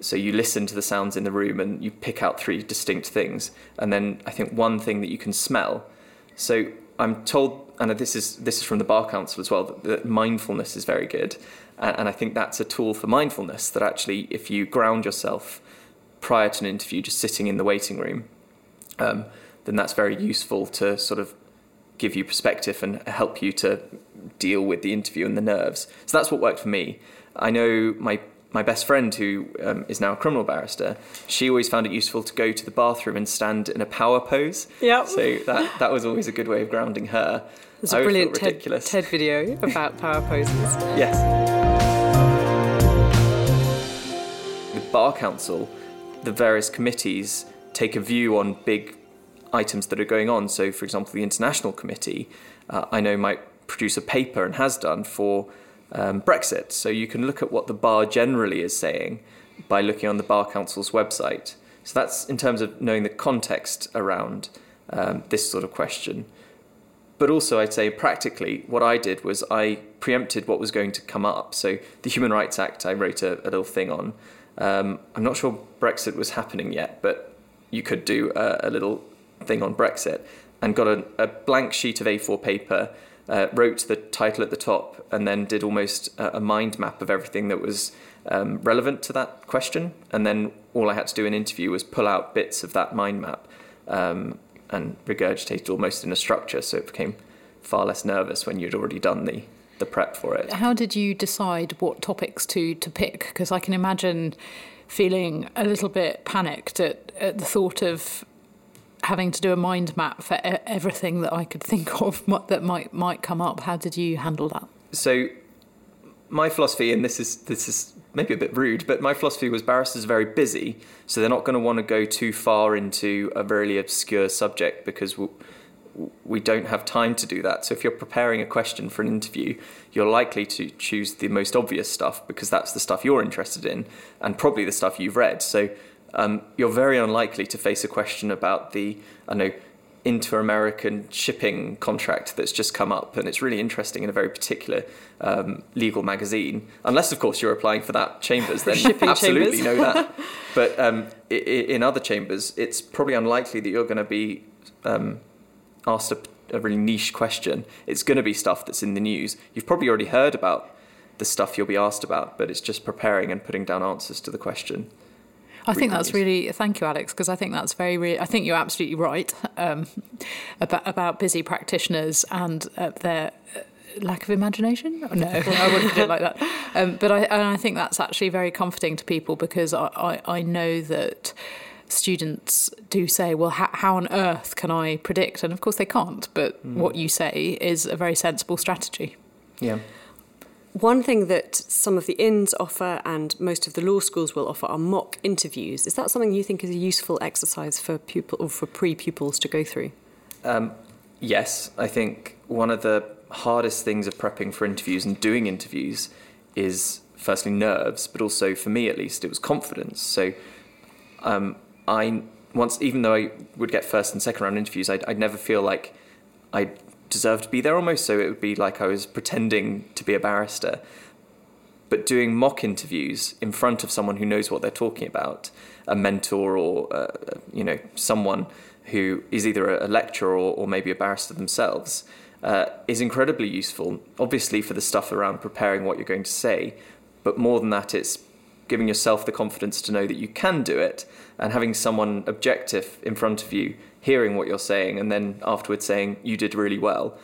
So you listen to the sounds in the room and you pick out three distinct things, and then I think one thing that you can smell. So I'm told, and this is this is from the Bar Council as well, that, that mindfulness is very good, and, and I think that's a tool for mindfulness. That actually, if you ground yourself prior to an interview, just sitting in the waiting room, um, then that's very useful to sort of give you perspective and help you to deal with the interview and the nerves. So that's what worked for me. I know my my best friend, who um, is now a criminal barrister, she always found it useful to go to the bathroom and stand in a power pose.
Yeah.
So that that was always a good way of grounding her.
There's a brilliant TED, TED video about power poses.
yes. With Bar Council, the various committees take a view on big items that are going on. So, for example, the International Committee, uh, I know, might produce a paper and has done for um, Brexit. So, you can look at what the bar generally is saying by looking on the Bar Council's website. So, that's in terms of knowing the context around um, this sort of question. But also, I'd say practically, what I did was I preempted what was going to come up. So, the Human Rights Act, I wrote a, a little thing on. Um, I'm not sure Brexit was happening yet, but you could do a, a little thing on Brexit and got a, a blank sheet of A4 paper, uh, wrote the title at the top, and then did almost a, mind map of everything that was um, relevant to that question. And then all I had to do in interview was pull out bits of that mind map um, and regurgitate it almost in a structure, so it became far less nervous when you'd already done the the prep for it.
How did you decide what topics to to pick? Because I can imagine feeling a little bit panicked at, at the thought of having to do a mind map for everything that I could think of that might might come up. How did you handle that?
So, my philosophy, and this is this is maybe a bit rude, but my philosophy was barristers are very busy, so they're not going to want to go too far into a really obscure subject because we'll, we don't have time to do that. So if you're preparing a question for an interview, you're likely to choose the most obvious stuff because that's the stuff you're interested in and probably the stuff you've read. So um, you're very unlikely to face a question about the, I know, inter-American shipping contract that's just come up, and it's really interesting in a very particular um, legal magazine. Unless, of course, you're applying for that chambers, then absolutely chambers. know that. But um, in other chambers, it's probably unlikely that you're going to be um, asked a, a really niche question, it's going to be stuff that's in the news. You've probably already heard about the stuff you'll be asked about, but it's just preparing and putting down answers to the question.
I think that's really thank you, Alex, because I think that's very. Re- I think you're absolutely right um, about about busy practitioners and uh, their uh, lack of imagination. No, I wouldn't put it like that. Um, but I, and I think that's actually very comforting to people because I, I, I know that students do say, well, how, how on earth can I predict? And of course they can't, but mm. what you say is a very sensible strategy.
Yeah.
One thing that some of the inns offer and most of the law schools will offer are mock interviews. Is that something you think is a useful exercise for pupil or for pre-pupils to go through?
Um, yes, I think one of the hardest things of prepping for interviews and doing interviews is firstly nerves, but also for me at least it was confidence. So um, I once, even though I would get first and second round interviews, I'd, I'd never feel like I deserved to be there almost. So it would be like I was pretending to be a barrister. But doing mock interviews in front of someone who knows what they're talking about, a mentor or uh, you know someone who is either a lecturer or, or maybe a barrister themselves, uh, is incredibly useful, obviously, for the stuff around preparing what you're going to say, but more than that, it's giving yourself the confidence to know that you can do it and having someone objective in front of you hearing what you're saying and then afterwards saying you did really well.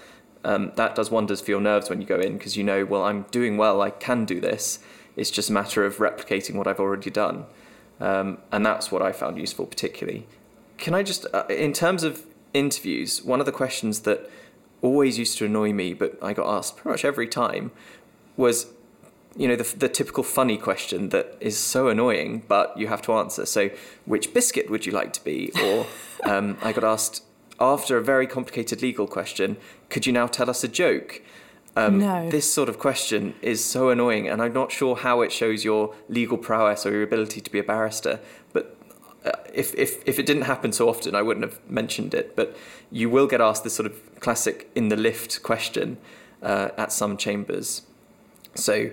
Um, that does wonders for your nerves when you go in because you know well i'm doing well i can do this. It's just a matter of replicating what i've already done. Um, and that's what i found useful particularly. Can i just uh, in terms of interviews one of the questions that always used to annoy me but i got asked pretty much every time was you know, the, the typical funny question that is so annoying, but you have to answer. So, which biscuit would you like to be? Or um, I got asked after a very complicated legal question, could you now tell us a joke? Um,
no.
This sort of question is so annoying, and I'm not sure how it shows your legal prowess or your ability to be a barrister. But uh, if, if, if it didn't happen so often, I wouldn't have mentioned it. But you will get asked this sort of classic in the lift question uh, at some chambers. So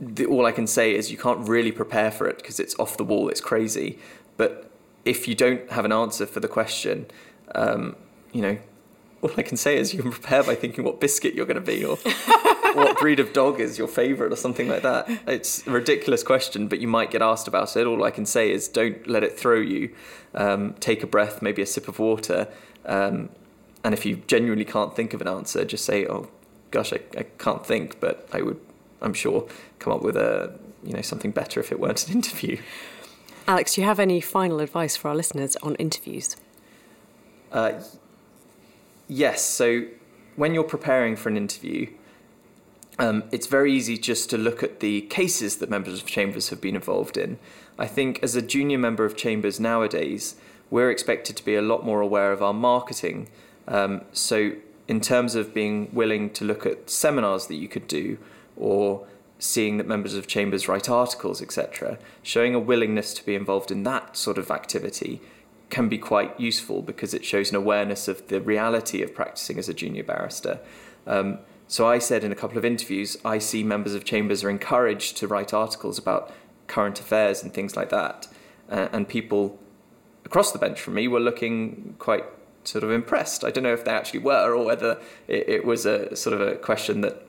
the, all I can say is you can't really prepare for it because it's off the wall, it's crazy. But if you don't have an answer for the question, um, you know, all I can say is you can prepare by thinking what biscuit you're going to be or what breed of dog is your favorite or something like that. It's a ridiculous question, but you might get asked about it. All I can say is don't let it throw you. Um, take a breath, maybe a sip of water. Um, and if you genuinely can't think of an answer, just say, oh, gosh, I, I can't think, but I would I'm sure, come up with a you know something better if it weren't an interview.
Alex, do you have any final advice for our listeners on interviews?
Uh, yes. So when you're preparing for an interview, um, it's very easy just to look at the cases that members of chambers have been involved in. I think as a junior member of chambers nowadays, we're expected to be a lot more aware of our marketing. Um, so in terms of being willing to look at seminars that you could do or seeing that members of chambers write articles, etc., showing a willingness to be involved in that sort of activity can be quite useful because it shows an awareness of the reality of practicing as a junior barrister. Um, so I said in a couple of interviews, I see members of chambers are encouraged to write articles about current affairs and things like that, uh, and people across the bench from me were looking quite sort of impressed. I don't know if they actually were or whether it, it was a sort of a question that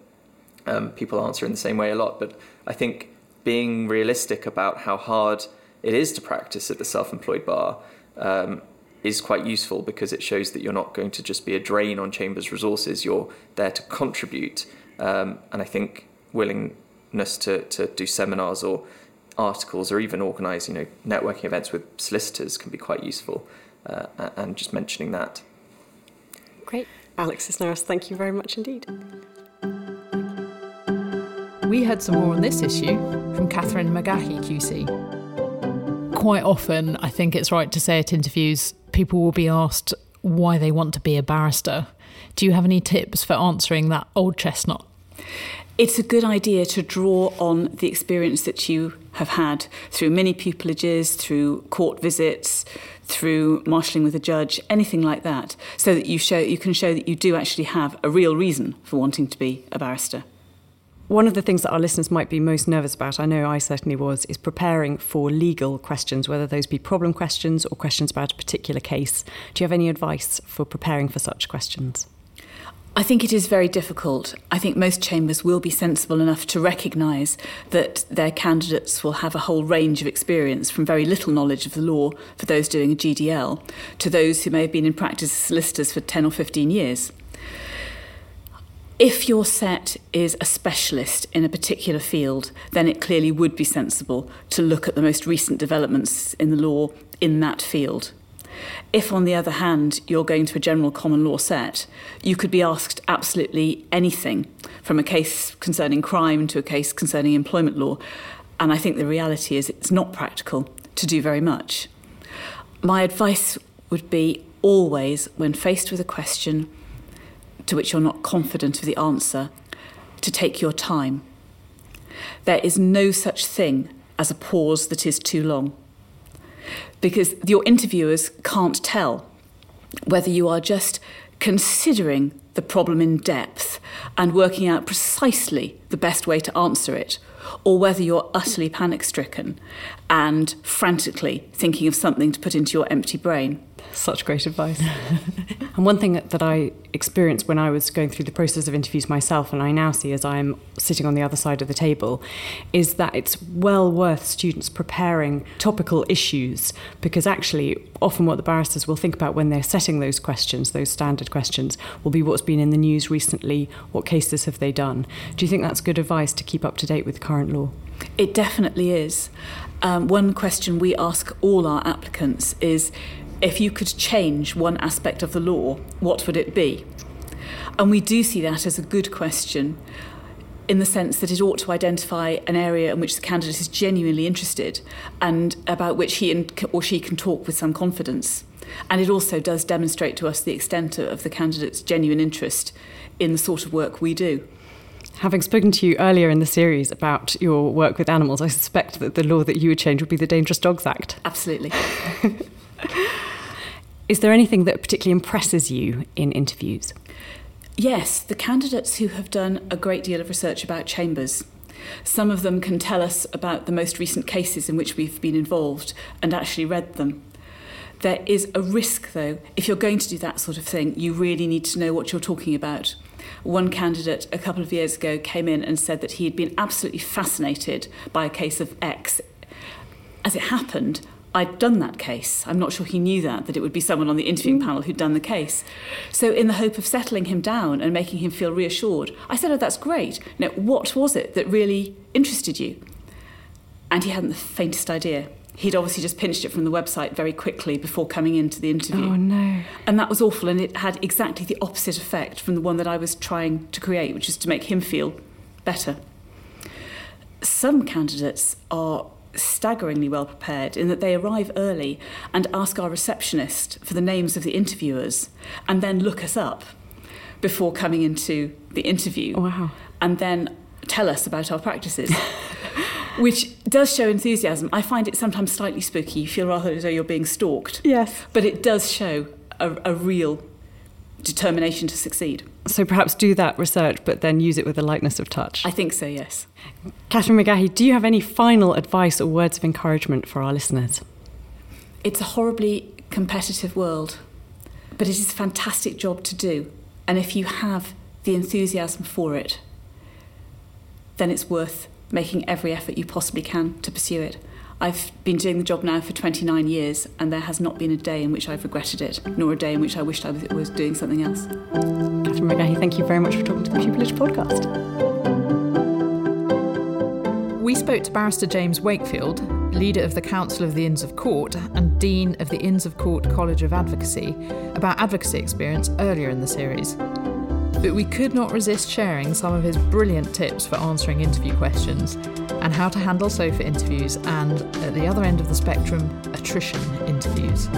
um, people answer in the same way a lot. But I think being realistic about how hard it is to practice at the self employed bar um, is quite useful because it shows that you're not going to just be a drain on Chambers resources, you're there to contribute. Um, and I think willingness to, to do seminars or articles or even organise you know networking events with solicitors can be quite useful uh, and just mentioning that.
Great. Alex Cisneros, thank you very much indeed.
We heard some more on this issue from Cathryn McGahey QC. Quite often, I think it's right to say at interviews, people will be asked why they want to be a barrister. Do you have any tips for answering that old chestnut?
It's a good idea to draw on the experience that you have had through mini pupillages, through court visits, through marshalling with a judge, anything like that, so that you show you can show that you do actually have a real reason for wanting to be a barrister.
One of the things that our listeners might be most nervous about, I know I certainly was, is preparing for legal questions, whether those be problem questions or questions about a particular case. Do you have any advice for preparing for such questions?
I think it is very difficult. I think most chambers will be sensible enough to recognise that their candidates will have a whole range of experience from very little knowledge of the law for those doing a GDL to those who may have been in practice as solicitors for 10 or 15 years. If your set is a specialist in a particular field, then it clearly would be sensible to look at the most recent developments in the law in that field. If, on the other hand, you're going to a general common law set, you could be asked absolutely anything from a case concerning crime to a case concerning employment law. And I think the reality is it's not practical to do very much. My advice would be always, when faced with a question, to which you're not confident of the answer, to take your time. There is no such thing as a pause that is too long. Because your interviewers can't tell whether you are just considering the problem in depth and working out precisely the best way to answer it, or whether you're utterly panic stricken and frantically thinking of something to put into your empty brain.
Such great advice. and one thing that I experienced when I was going through the process of interviews myself, and I now see as I'm sitting on the other side of the table, is that it's well worth students preparing topical issues because actually, often what the barristers will think about when they're setting those questions, those standard questions, will be what's been in the news recently, what cases have they done. Do you think that's good advice to keep up to date with current law?
It definitely is. Um, one question we ask all our applicants is if you could change one aspect of the law, what would it be? And we do see that as a good question in the sense that it ought to identify an area in which the candidate is genuinely interested and about which he or she can talk with some confidence. And it also does demonstrate to us the extent of the candidate's genuine interest in the sort of work we do.
Having spoken to you earlier in the series about your work with animals, I suspect that the law that you would change would be the Dangerous Dogs Act.
Absolutely.
Is there anything that particularly impresses you in interviews?
Yes, the candidates who have done a great deal of research about chambers. Some of them can tell us about the most recent cases in which we've been involved and actually read them. There is a risk, though, if you're going to do that sort of thing, you really need to know what you're talking about. One candidate a couple of years ago came in and said that he had been absolutely fascinated by a case of X. As it happened, I'd done that case. I'm not sure he knew that, that it would be someone on the interviewing mm. panel who'd done the case. So, in the hope of settling him down and making him feel reassured, I said, Oh, that's great. Now, what was it that really interested you? And he hadn't the faintest idea. He'd obviously just pinched it from the website very quickly before coming into the interview.
Oh, no.
And that was awful. And it had exactly the opposite effect from the one that I was trying to create, which is to make him feel better. Some candidates are staggeringly well prepared in that they arrive early and ask our receptionist for the names of the interviewers and then look us up before coming into the interview.
Oh, wow.
And then tell us about our practices. which does show enthusiasm. I find it sometimes slightly spooky. You feel rather as though you're being stalked.
Yes.
But it does show a, a real determination to succeed.
So perhaps do that research, but then use it with a lightness of touch.
I think so, yes.
Cathryn McGahey, do you have any final advice or words of encouragement for our listeners?
It's a horribly competitive world, but it is a fantastic job to do. And if you have the enthusiasm for it, then it's worth making every effort you possibly can to pursue it. I've been doing the job now for 29 years, and there has not been a day in which I've regretted it, nor a day in which I wished I was doing something else.
Cathryn McGahey, thank you very much for talking to the Pupillage podcast.
We spoke to Barrister James Wakefield, leader of the Council of the Inns of Court and Dean of the Inns of Court College of Advocacy, about advocacy experience earlier in the series. But we could not resist sharing some of his brilliant tips for answering interview questions and how to handle sofa interviews and, at the other end of the spectrum, attrition interviews.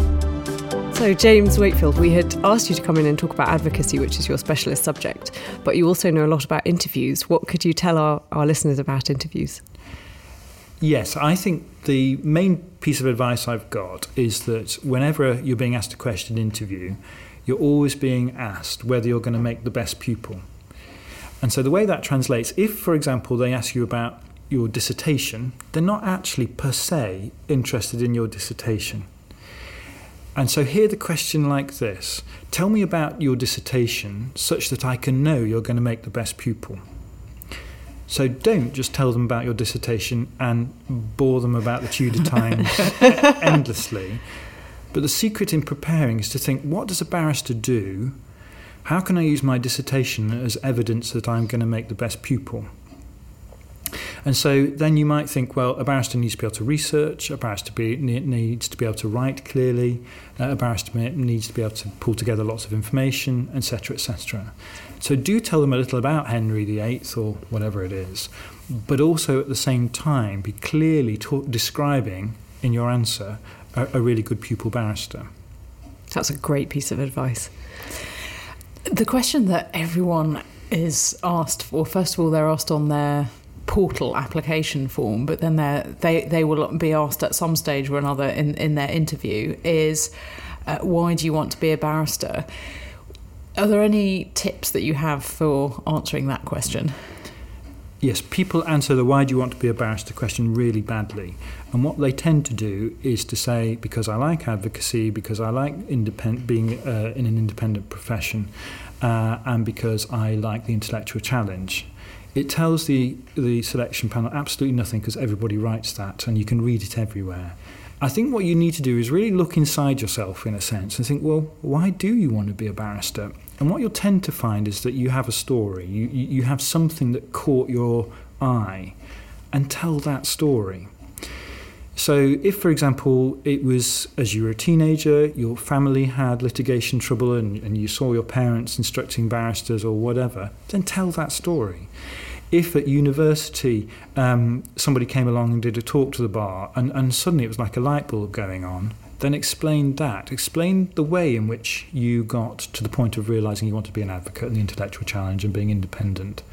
So, James Wakefield, we had asked you to come in and talk about advocacy, which is your specialist subject, but you also know a lot about interviews. What could you tell our, our listeners about interviews?
Yes, I think the main piece of advice I've got is that whenever you're being asked a question in interview, you're always being asked whether you're going to make the best pupil. And so the way that translates, if, for example, they ask you about your dissertation, they're not actually per se interested in your dissertation. And so hear the question like this Tell me about your dissertation such that I can know you're going to make the best pupil. So don't just tell them about your dissertation and bore them about the Tudor times endlessly. But the secret in preparing is to think what does a barrister do? How can I use my dissertation as evidence that I'm going to make the best pupil? And so then you might think, well, a barrister needs to be able to research, a barrister be, needs to be able to write clearly, uh, a barrister needs to be able to pull together lots of information, etc., etc. So do tell them a little about Henry VIII or whatever it is, but also at the same time be clearly ta- describing in your answer a, a really good pupil barrister.
That's a great piece of advice.
The question that everyone is asked for, first of all, they're asked on their portal application form, but then they they will be asked at some stage or another in, in their interview is uh, why do you want to be a barrister? Are there any tips that you have for answering that question?
Yes, people answer the why do you want to be a barrister question really badly. And what they tend to do is to say, because I like advocacy, because I like independent, being uh, in an independent profession, uh, and because I like the intellectual challenge. It tells the, the selection panel absolutely nothing because everybody writes that and you can read it everywhere. I think what you need to do is really look inside yourself in a sense and think, well, why do you want to be a barrister? And what you'll tend to find is that you have a story, you, you have something that caught your eye, and tell that story. So, if, for example, it was as you were a teenager, your family had litigation trouble and, and you saw your parents instructing barristers or whatever, then tell that story. If at university um, somebody came along and did a talk to the bar and, and suddenly it was like a light bulb going on, then explain that. Explain the way in which you got to the point of realizing you want to be an advocate and the intellectual challenge and being independent.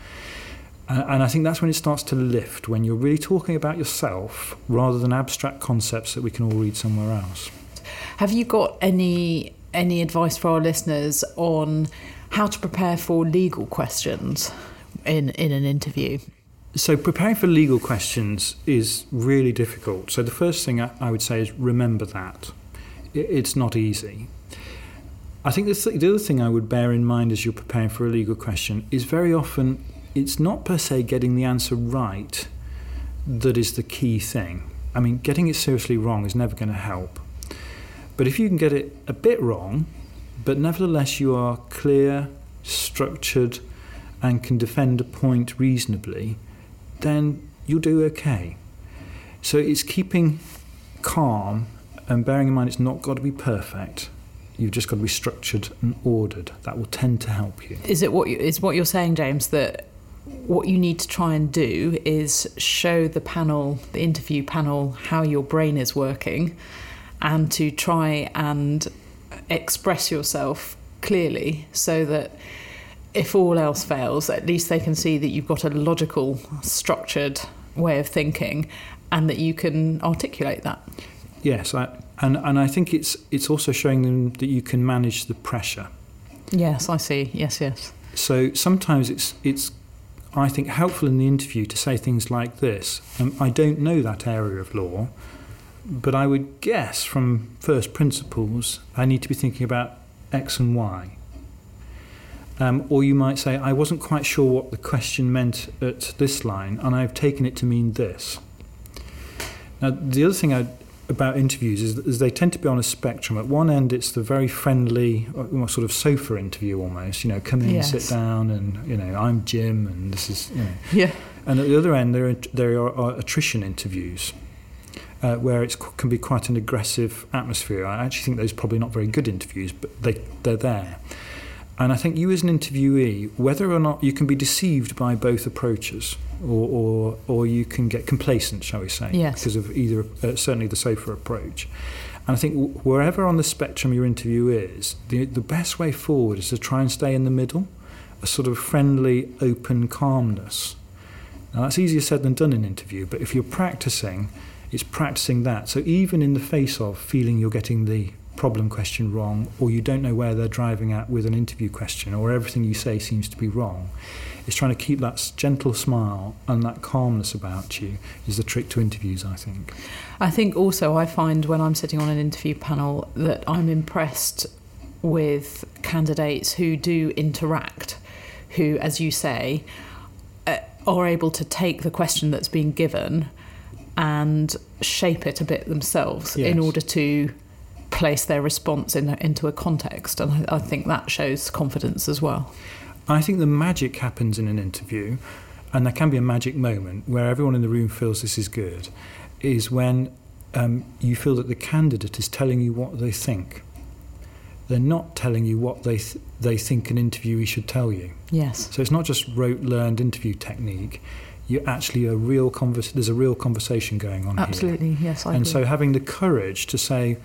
And I think that's when it starts to lift, when you're really talking about yourself rather than abstract concepts that we can all read somewhere else.
Have you got any any advice for our listeners on how to prepare for legal questions in, in an interview?
So, preparing for legal questions is really difficult. So, the first thing I would say is remember that. It's not easy. I think the, the other thing I would bear in mind as you're preparing for a legal question is very often it's not per se getting the answer right that is the key thing. I mean, getting it seriously wrong is never going to help. But if you can get it a bit wrong, but nevertheless you are clear, structured, and can defend a point reasonably, then you'll do okay. So it's keeping calm and bearing in mind it's not got to be perfect. You've just got to be structured and ordered. That will tend to help you.
Is it what you, is what you're saying, James? That what you need to try and do is show the panel, the interview panel, how your brain is working, and to try and express yourself clearly so that if all else fails, at least they can see that you've got a logical, structured way of thinking and that you can articulate that.
Yes, I, and, and I think it's, it's also showing them that you can manage the pressure.
Yes, I see. Yes, yes.
So sometimes it's, it's I think, helpful in the interview to say things like this. Um, I don't know that area of law, but I would guess from first principles, I need to be thinking about X and Y. Um, or you might say, I wasn't quite sure what the question meant at this line, and I've taken it to mean this. Now, the other thing I about interviews is, is they tend to be on a spectrum. At one end, it's the very friendly, uh, sort of sofa interview almost. You know, come in, yes. sit down, and you know, I'm Jim, and this is you know.
Yeah.
And at the other end, there are, there are, are attrition interviews. Uh, where it can be quite an aggressive atmosphere. I actually think those are probably not very good interviews, but they, they're there. And I think you, as an interviewee, whether or not you can be deceived by both approaches, or, or, or you can get complacent, shall we say,
yes.
because of either, uh, certainly the sofa approach. And I think wherever on the spectrum your interview is, the, the best way forward is to try and stay in the middle, a sort of friendly, open calmness. Now, that's easier said than done in interview, but if you're practicing, it's practicing that. So even in the face of feeling you're getting the problem question wrong, or you don't know where they're driving at with an interview question, or everything you say seems to be wrong. It's trying to keep that gentle smile and that calmness about you is the trick to interviews, I think.
I think also I find when I'm sitting on an interview panel that I'm impressed with candidates who do interact, who, as you say, uh, are able to take the question that's been given and shape it a bit themselves yes. in order to place their response in, into a context. And I, I think that shows confidence as well.
I think the magic happens in an interview, and there can be a magic moment where everyone in the room feels this is good, is when um, you feel that the candidate is telling you what they think. They're not telling you what they th- they think an interviewee should tell you.
Yes.
So it's not just rote learned interview technique. You actually a real convers- There's a real conversation going on here.
Absolutely,
here.
yes. I
and
agree.
so having the courage to say,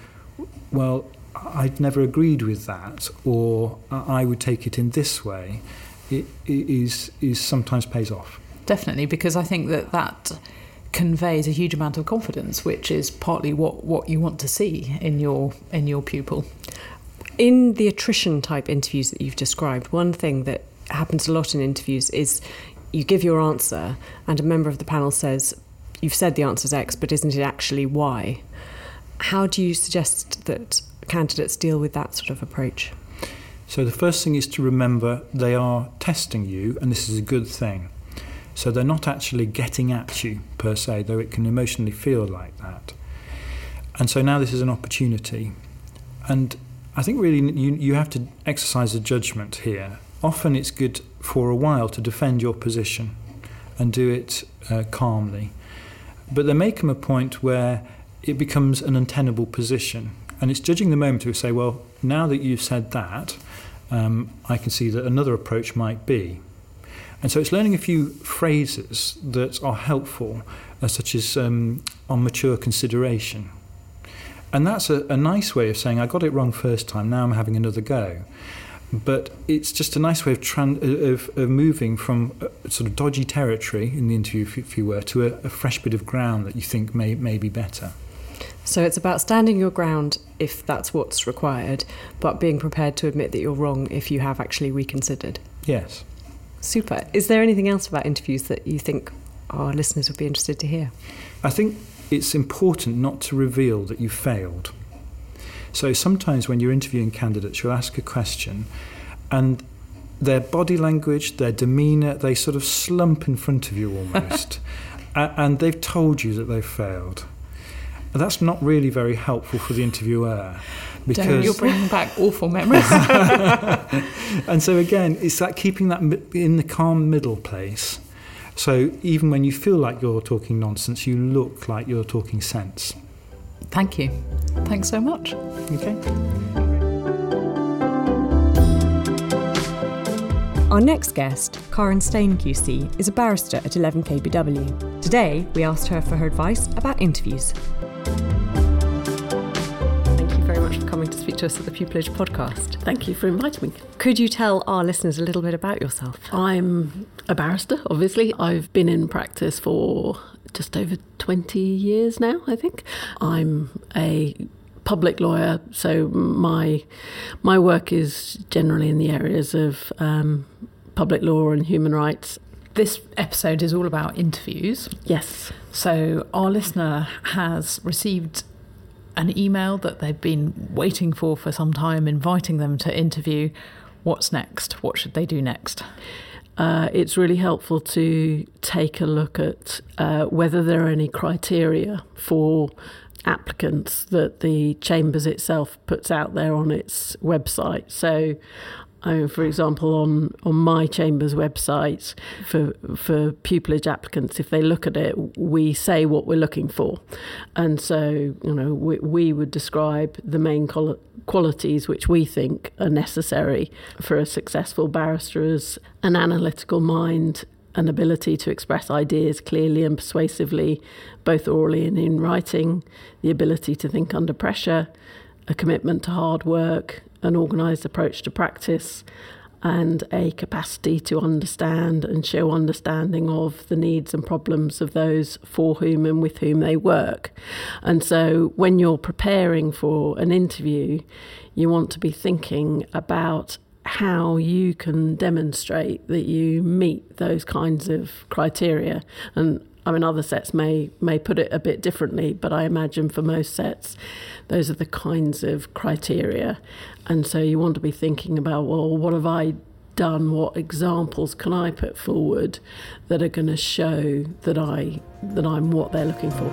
well, I'd never agreed with that, or I would take it in this way, it, it is is sometimes pays off.
Definitely, because I think that that conveys a huge amount of confidence, which is partly what, what you want to see in your in your pupil.
In the attrition type interviews that you've described, one thing that happens a lot in interviews is you give your answer, and a member of the panel says, You've said the answer is X, but isn't it actually Y? How do you suggest that candidates deal with that sort of approach?
So, the first thing is to remember they are testing you, and this is a good thing. So, they're not actually getting at you per se, though it can emotionally feel like that. And so now this is an opportunity. And I think really you, you have to exercise a judgment here. Often it's good for a while to defend your position and do it uh, calmly. But there may come a point where it becomes an untenable position. And it's judging the moment to say, well, now that you've said that, um, I can see that another approach might be. And so it's learning a few phrases that are helpful, uh, such as um, on mature consideration. And that's a, a nice way of saying, I got it wrong first time, now I'm having another go. But it's just a nice way of, tran- of, of moving from sort of dodgy territory in the interview, if, you were, to a, a fresh bit of ground that you think may, may be better.
So it's about standing your ground if that's what's required, but being prepared to admit that you're wrong if you have actually reconsidered.
Yes.
Super. Is there anything else about interviews that you think our listeners would be interested to hear?
I think it's important not to reveal that you failed. So sometimes when you're interviewing candidates, you'll ask a question and their body language, their demeanour, they sort of slump in front of you almost. and they've told you that they've failed. That's not really very helpful for the interviewer.
Because Don't, you're bringing back awful memories.
and so again, it's that keeping that in the calm middle place so even when you feel like you're talking nonsense, you look like you're talking sense.
Thank you. Thanks so much.
Okay.
Our next guest, Karen Steyn QC, is a barrister at 11KBW. Today, we asked her for her advice about interviews coming to speak to us at the Pupillage podcast.
Thank you for inviting me.
Could you tell our listeners a little bit about yourself?
I'm a barrister, obviously. I've been in practice for just over 20 years now, I think. I'm a public lawyer, so my my work is generally in the areas of um, public law and human rights.
This episode is all about interviews.
Yes.
So our listener has received an email that they've been waiting for for some time, inviting them to interview. What's next? What should they do next?
Uh, it's really helpful to take a look at uh, whether there are any criteria for applicants that the Chambers itself puts out there on its website. So I for example, on, on my chamber's website for for pupillage applicants, if they look at it, we say what we're looking for, and so you know we, we would describe the main quali- qualities which we think are necessary for a successful barrister as an analytical mind, an ability to express ideas clearly and persuasively, both orally and in writing, the ability to think under pressure, a commitment to hard work, an organised approach to practice, and a capacity to understand and show understanding of the needs and problems of those for whom and with whom they work. And so when you're preparing for an interview, you want to be thinking about how you can demonstrate that you meet those kinds of criteria. And I mean, other sets may may put it a bit differently, but I imagine for most sets, those are the kinds of criteria. And so you want to be thinking about, well, what have I done? What examples can I put forward that are going to show that I that I'm what they're looking for?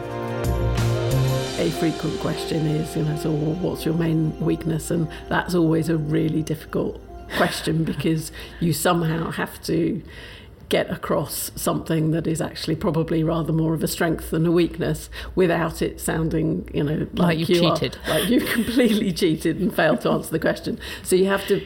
A frequent question is, you know, so what's your main weakness? And that's always a really difficult question because you somehow have to get across something that is actually probably rather more of a strength than a weakness without it sounding, you know, like,
like you cheated.
Are, like you completely cheated and failed to answer the question. So you have to,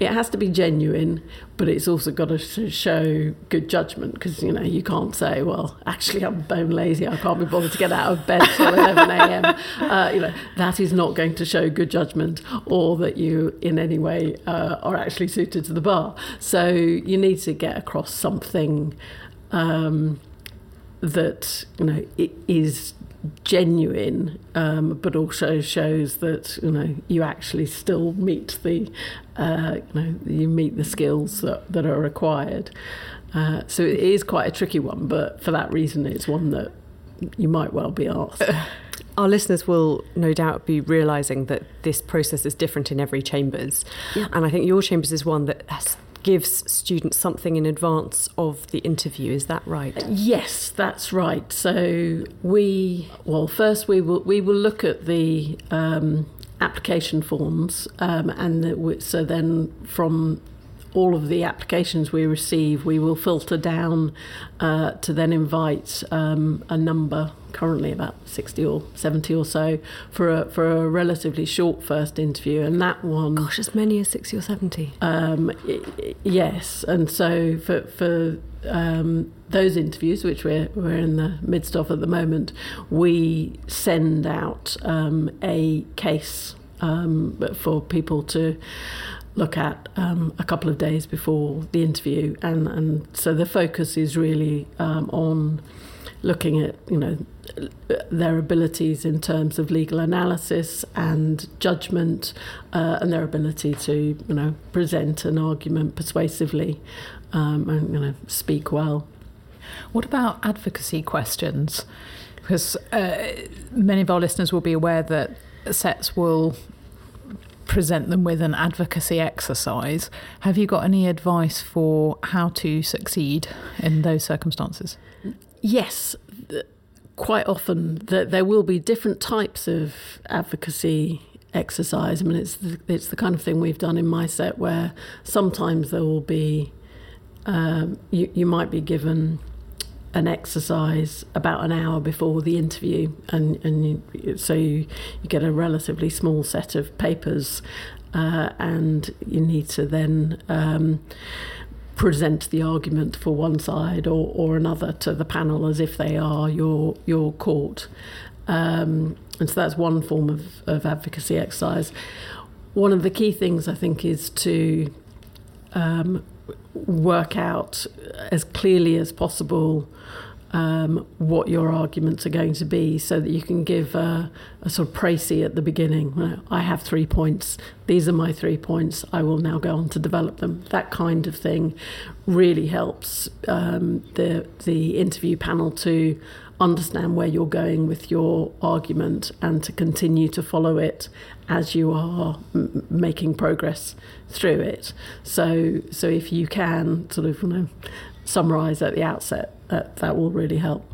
it has to be genuine, but it's also got to show good judgment because you know you can't say, well, actually I'm bone lazy, I can't be bothered to get out of bed till 11 a.m. Uh, you know that is not going to show good judgment or that you in any way uh, are actually suited to the bar. So you need to get across something. Um, that you know it is genuine, um, but also shows that you know you actually still meet the uh, you know you meet the skills that, that are required. Uh, so it is quite a tricky one, but for that reason, it's one that you might well be asked.
Our listeners will no doubt be realising that this process is different in every chambers.
Yeah.
And I think your chambers is one that has, gives students something in advance of the interview. Is that right?
Yes, that's right. So we, well, first we will we will look at the um, application forms, um, and the, so then from all of the applications we receive, we will filter down uh, to then invite um, a number, currently about 60 or 70 or so, for a, for a relatively short first interview. And that one.
Gosh, as many as 60 or 70.
Um, yes. And so for, for um, those interviews, which we're, we're in the midst of at the moment, we send out um, a case um, for people to look at um, a couple of days before the interview, and and so the focus is really um, on looking at you know their abilities in terms of legal analysis and judgment, uh, and their ability to you know present an argument persuasively um, and you know speak well.
What about advocacy questions? Because uh, many of our listeners will be aware that SETS will present them with an advocacy exercise. Have you got any advice for how to succeed in those circumstances?
Yes, quite often that there will be different types of advocacy exercise. I mean, it's the, it's the kind of thing we've done in my set where sometimes there will be um, you you might be given an exercise about an hour before the interview, and and you, so you, you get a relatively small set of papers, uh, and you need to then. Um, present the argument for one side or, or another to the panel as if they are your your court. Um, and so that's one form of, of advocacy exercise. One of the key things I think is to um, work out as clearly as possible um, what your arguments are going to be so that you can give a, a sort of précis at the beginning. I have three points. These are my three points. I will now go on to develop them. That kind of thing really helps um, the, the interview panel to understand where you're going with your argument and to continue to follow it as you are m- making progress through it. So, so if you can sort of you know, summarize at the outset, uh, that will really help.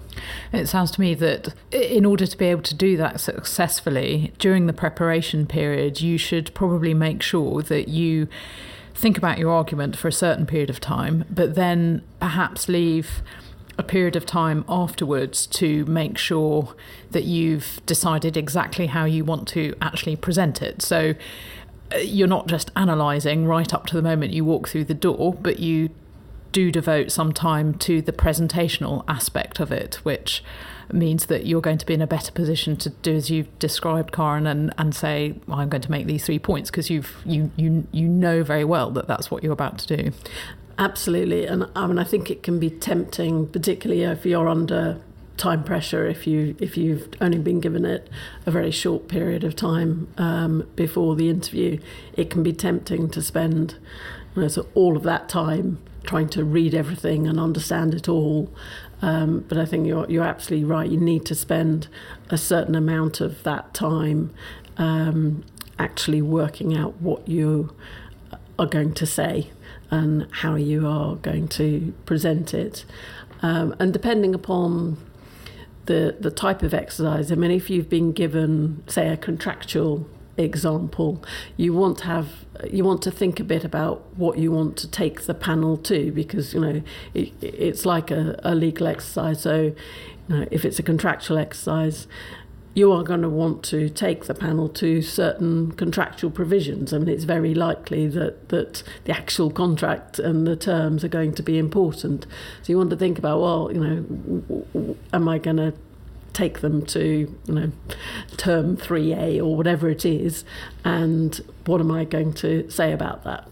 It sounds to me that in order to be able to do that successfully during the preparation period, you should probably make sure that you think about your argument for a certain period of time, but then perhaps leave a period of time afterwards to make sure that you've decided exactly how you want to actually present it. So uh, you're not just analysing right up to the moment you walk through the door, but you do devote some time to the presentational aspect of it, which means that you're going to be in a better position to do as you've described, Karen, and, and say, well, I'm going to make these three points because you've you you you know very well that that's what you're about to do.
Absolutely, and I mean I think it can be tempting, particularly if you're under time pressure if you if you've only been given it a very short period of time um, before the interview, it can be tempting to spend you know, so all of that time trying to read everything and understand it all. Um, but I think you're you're absolutely right. You need to spend a certain amount of that time um, actually working out what you are going to say and how you are going to present it. Um, and depending upon the the type of exercise, I mean, if you've been given, say, a contractual example, you want to have you want to think a bit about what you want to take the panel to because you know it, it's like a, a legal exercise. So, you know, if it's a contractual exercise, you are going to want to take the panel to certain contractual provisions. I mean, it's very likely that, that the actual contract and the terms are going to be important. So you want to think about, well, you know, am I going to take them to you know term 3A or whatever it is and what am I going to say about that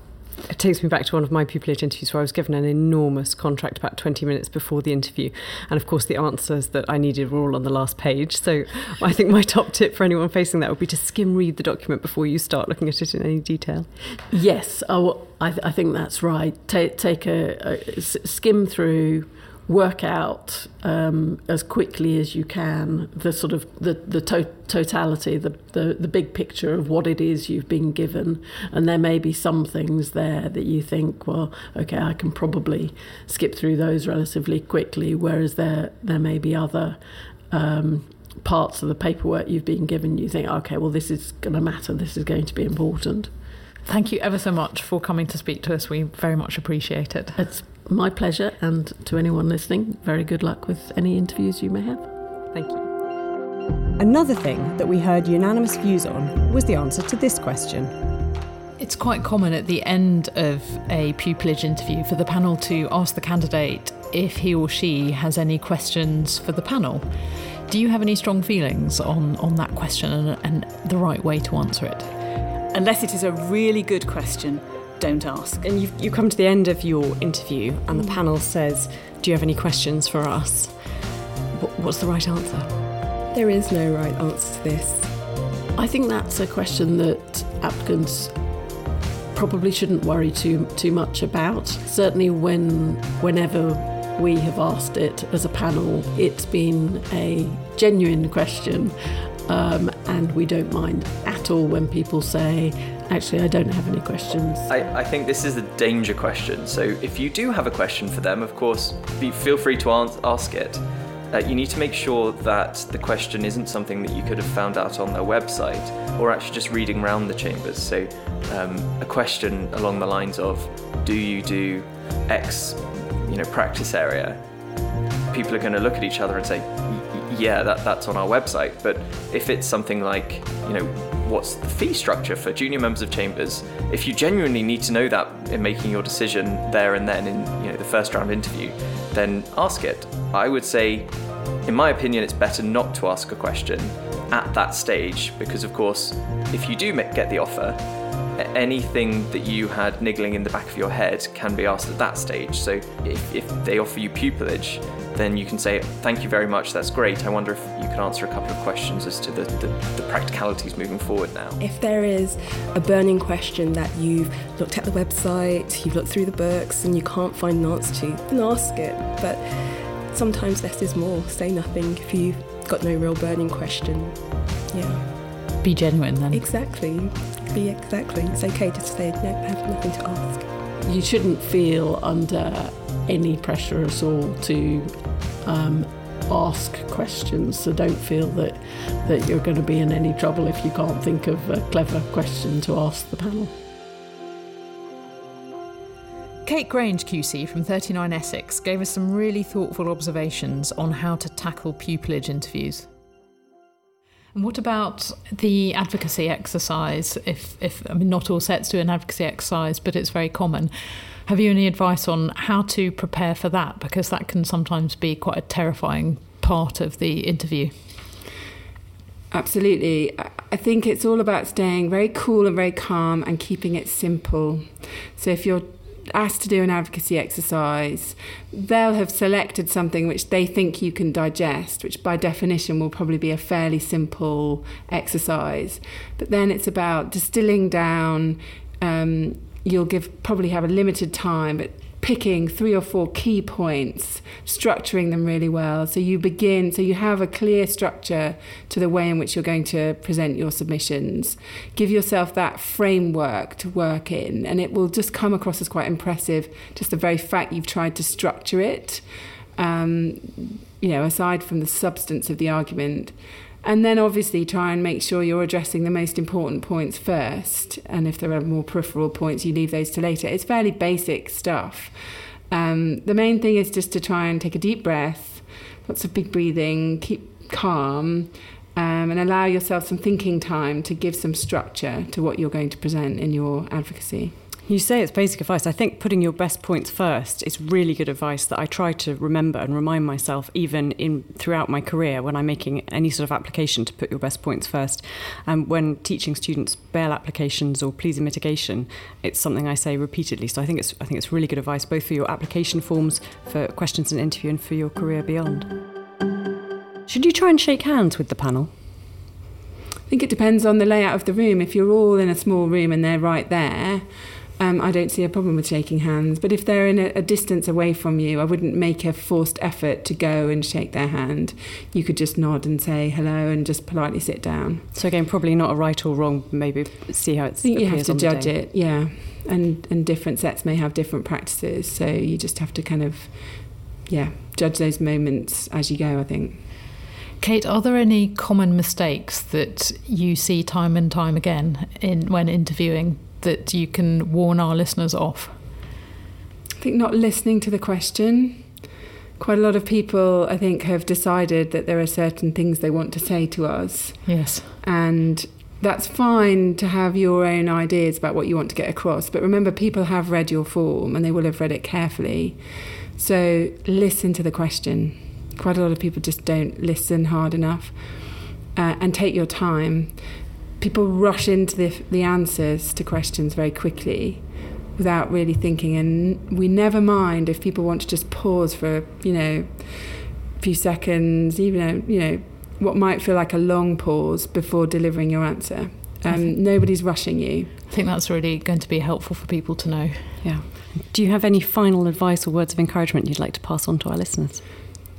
it takes me back to one of my pupillage interviews where I was given an enormous contract about 20 minutes before the interview. And of course, the answers that I needed were all on the last page. So I think my top tip for anyone facing that would be to skim read the document before you start looking at it in any detail.
Yes, I, I, I think that's right. Take, take a, a skim through work out um, as quickly as you can the sort of the, the to- totality, the, the, the big picture of what it is you've been given. And there may be some things there that you think, well, okay, I can probably skip through those relatively quickly, whereas there, there may be other. Um, parts of the paperwork you've been given, you think, okay, well, this is going to matter, this is going to be important.
Thank you ever so much for coming to speak to us. We very much appreciate it.
It's my pleasure, and to anyone listening, very good luck with any interviews you may have.
Thank you. Another thing that we heard unanimous views on was the answer to this question.
It's quite common at the end of a pupillage interview for the panel to ask the candidate if he or she has any questions for the panel. Do you have any strong feelings on, on that question and, and the right way to answer it?
Unless it is a really good question, don't ask.
And you've, you come to the end of your interview, and the panel says, Do you have any questions for us? What's the right answer?
There is no right answer to this.
I think that's a question that applicants probably shouldn't worry too too much about. Certainly, when whenever we have asked it as a panel, it's been a genuine question, um, and we don't mind at all when people say, Actually, I don't have any questions.
I, I think this is a danger question. So if you do have a question for them, of course, be, feel free to ask it. Uh, you need to make sure that the question isn't something that you could have found out on their website or actually just reading around the chambers. So, um, a question along the lines of, "Do you do X, you know, practice area?" People are going to look at each other and say, "Yeah, that, that's on our website." But if it's something like, you know, what's the fee structure for junior members of chambers, if you genuinely need to know that in making your decision there and then in you know the first round interview, then ask it. I would say, in my opinion, it's better not to ask a question at that stage because, of course, if you do get the offer, anything that you had niggling in the back of your head can be asked at that stage. So if, if they offer you pupillage, then you can say, Thank you very much, that's great. I wonder if you could answer a couple of questions as to the, the, the, practicalities moving forward now.
If there is a burning question that you've looked at the website, you've looked through the books, and you can't find an answer to, then ask it. But sometimes less is more. Say nothing if you've got no real burning question. Yeah.
Be genuine then.
Exactly. Be exactly. It's okay to say, no, I have nothing to ask.
You shouldn't feel under any pressure at all to um, ask questions. So don't feel that, that you're going to be in any trouble if you can't think of a clever question to ask the panel.
Kate Grange QC from 39 Essex gave us some really thoughtful observations on how to tackle pupillage interviews. And what about the advocacy exercise? If, if I mean, not all sets do an advocacy exercise, but it's very common. Have you any advice on how to prepare for that? Because that can sometimes be quite a terrifying part of the interview.
Absolutely. I think it's all about staying very cool and very calm and keeping it simple. So if you're asked to do an advocacy exercise, they'll have selected something which they think you can digest, which by definition will probably be a fairly simple exercise. But then it's about distilling down. Um, you'll give probably have a limited time, but picking three or four key points, structuring them really well. So you begin, so you have a clear structure to the way in which you're going to present your submissions. Give yourself that framework to work in, and it will just come across as quite impressive, just the very fact you've tried to structure it. Um, you know, aside from the substance of the argument. And then obviously try and make sure you're addressing the most important points first. And if there are more peripheral points, you leave those to later. It's fairly basic stuff. Um, the main thing is just to try and take a deep breath, lots of big breathing, keep calm, um, and allow yourself some thinking time to give some structure to what you're going to present in your advocacy.
You say it's basic advice. I think putting your best points first is really good advice that I try to remember and remind myself even in throughout my career when I'm making any sort of application to put your best points first. And um, when teaching students bail applications or pleas in mitigation, it's something I say repeatedly. So I think it's I think it's really good advice both for your application forms, for questions in interview, and for your career beyond. Should you try and shake hands with the panel?
I think it depends on the layout of the room. If you're all in a small room and they're right there, um, I don't see a problem with shaking hands. But if they're in a, a, distance away from you, I wouldn't make a forced effort to go and shake their hand. You could just nod and say hello and just politely sit down.
So again, probably not a right or wrong. Maybe see how it's.
I think you have to judge it. Yeah, and and different sets may have different practices, so you just have to kind of, yeah, judge those moments as you go. I think.
Kate, are there any common mistakes that you see time and time again in when interviewing that you can warn our listeners off?
I think not listening to the question. Quite a lot of people, I think, have decided that there are certain things they want to say to us.
Yes.
And that's fine to have your own ideas about what you want to get across. But remember, people have read your form and they will have read it carefully. So listen to the question. Quite a lot of people just don't listen hard enough uh, and take your time people rush into the, the answers to questions very quickly without really thinking. And we never mind if people want to just pause for you know a few seconds even you know what might feel like a long pause before delivering your answer. Um, nobody's rushing you.
I think that's really going to be helpful for people to know.
Yeah. Do you have any final advice or words of encouragement you'd like to pass on to our listeners?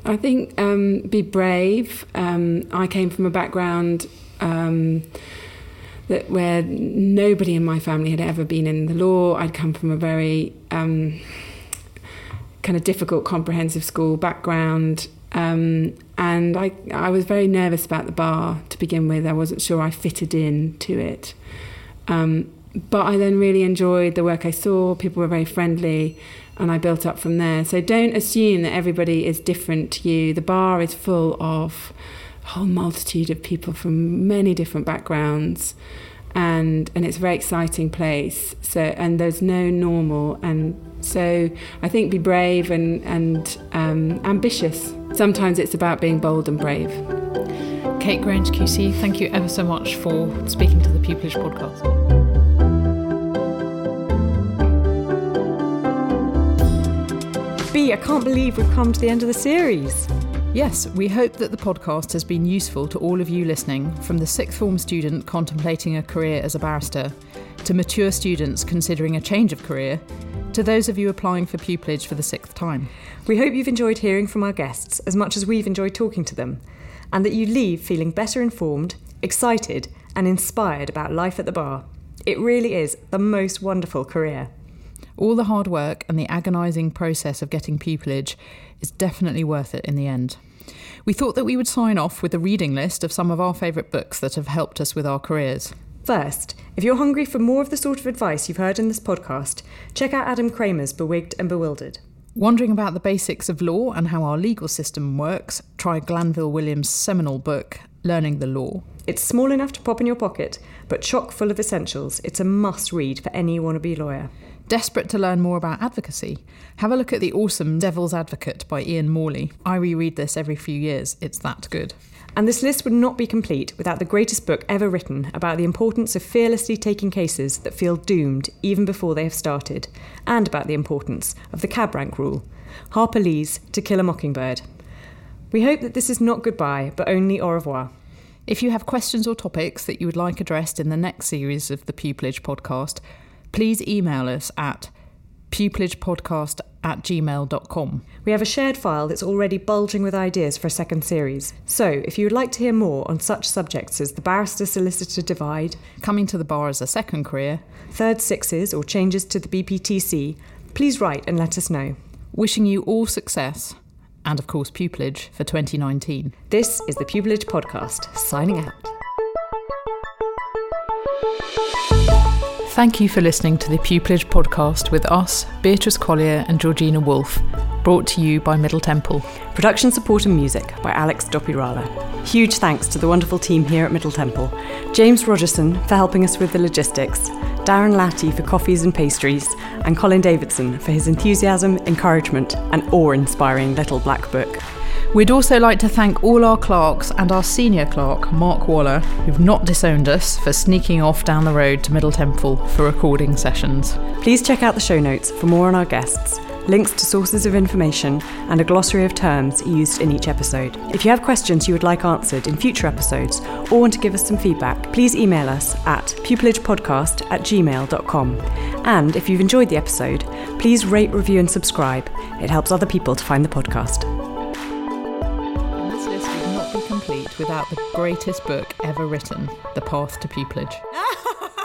I think um, be brave. Um, i came from a background um, that where nobody in my family had ever been in the law. I'd come from a very um, kind of difficult comprehensive school background. Um, and I, I was very nervous about the bar to begin with. I wasn't sure I fitted in to it. Um, but I then really enjoyed the work I saw. People were very friendly, and I built up from there. So don't assume that everybody is different to you. The bar is full of whole multitude of people from many different backgrounds and and it's a very exciting place. So and there's no normal and so I think be brave and and um, ambitious. Sometimes it's about being bold and brave.
Kate Grange QC thank you ever so much for speaking to the Pupillage podcast.
B, I can't believe we've come to the end of the series.
Yes, we hope that the podcast has been useful to all of you listening, from the sixth form student contemplating a career as a barrister, to mature students considering a change of career, to those of you applying for pupillage for the sixth time.
We hope you've enjoyed hearing from our guests as much as we've enjoyed talking to them, and that you leave feeling better informed, excited, and inspired about life at the bar. It really is the most wonderful career.
All the hard work and the agonising process of getting pupillage is definitely worth it in the end. We thought that we would sign off with a reading list of some of our favourite books that have helped us with our careers.
First, if you're hungry for more of the sort of advice you've heard in this podcast, check out Adam Kramer's Bewigged and Bewildered.
Wondering about the basics of law and how our legal system works, try Glanville Williams' seminal book, Learning the Law.
It's small enough to pop in your pocket, but chock full of essentials. It's a must read for any wannabe lawyer.
Desperate to learn more about advocacy? Have a look at the awesome Devil's Advocate by Ian Morley. I reread this every few years, it's that good.
And this list would not be complete without the greatest book ever written about the importance of fearlessly taking cases that feel doomed even before they have started, and about the importance of the cab rank rule. Harper Lee's To Kill a Mockingbird. We hope that this is not goodbye, but only au revoir.
If you have questions or topics that you would like addressed in the next series of the Pupillage podcast, please email us at pupillagepodcast at gmail.com.
We have a shared file that's already bulging with ideas for a second series. So, if you would like to hear more on such subjects as the barrister solicitor divide,
coming to the bar as a second career,
third sixes, or changes to the BPTC, please write and let us know.
Wishing you all success and, of course, pupillage for 2019.
This is the Pupillage Podcast, signing out.
Thank you for listening to the Pupillage podcast with us, Beatrice Collier and Georgina Wolfe, brought to you by Middle Temple.
Production support and music by Alex Dopirala. Huge thanks to the wonderful team here at Middle Temple. James Rogerson for helping us with the logistics, Darren Latty for coffees and pastries, and Colin Davidson for his enthusiasm, encouragement, and awe inspiring little black book.
We'd also like to thank all our clerks and our senior clerk, Mark Waller, who've not disowned us for sneaking off down the road to Middle Temple for recording sessions.
Please check out the show notes for more on our guests, links to sources of information, and a glossary of terms used in each episode. If you have questions you would like answered in future episodes or want to give us some feedback, please email us at pupillagepodcast at gmail.com. And if you've enjoyed the episode, please rate, review, and subscribe. It helps other people to find the podcast
without the greatest book ever written, The Path to Pupillage.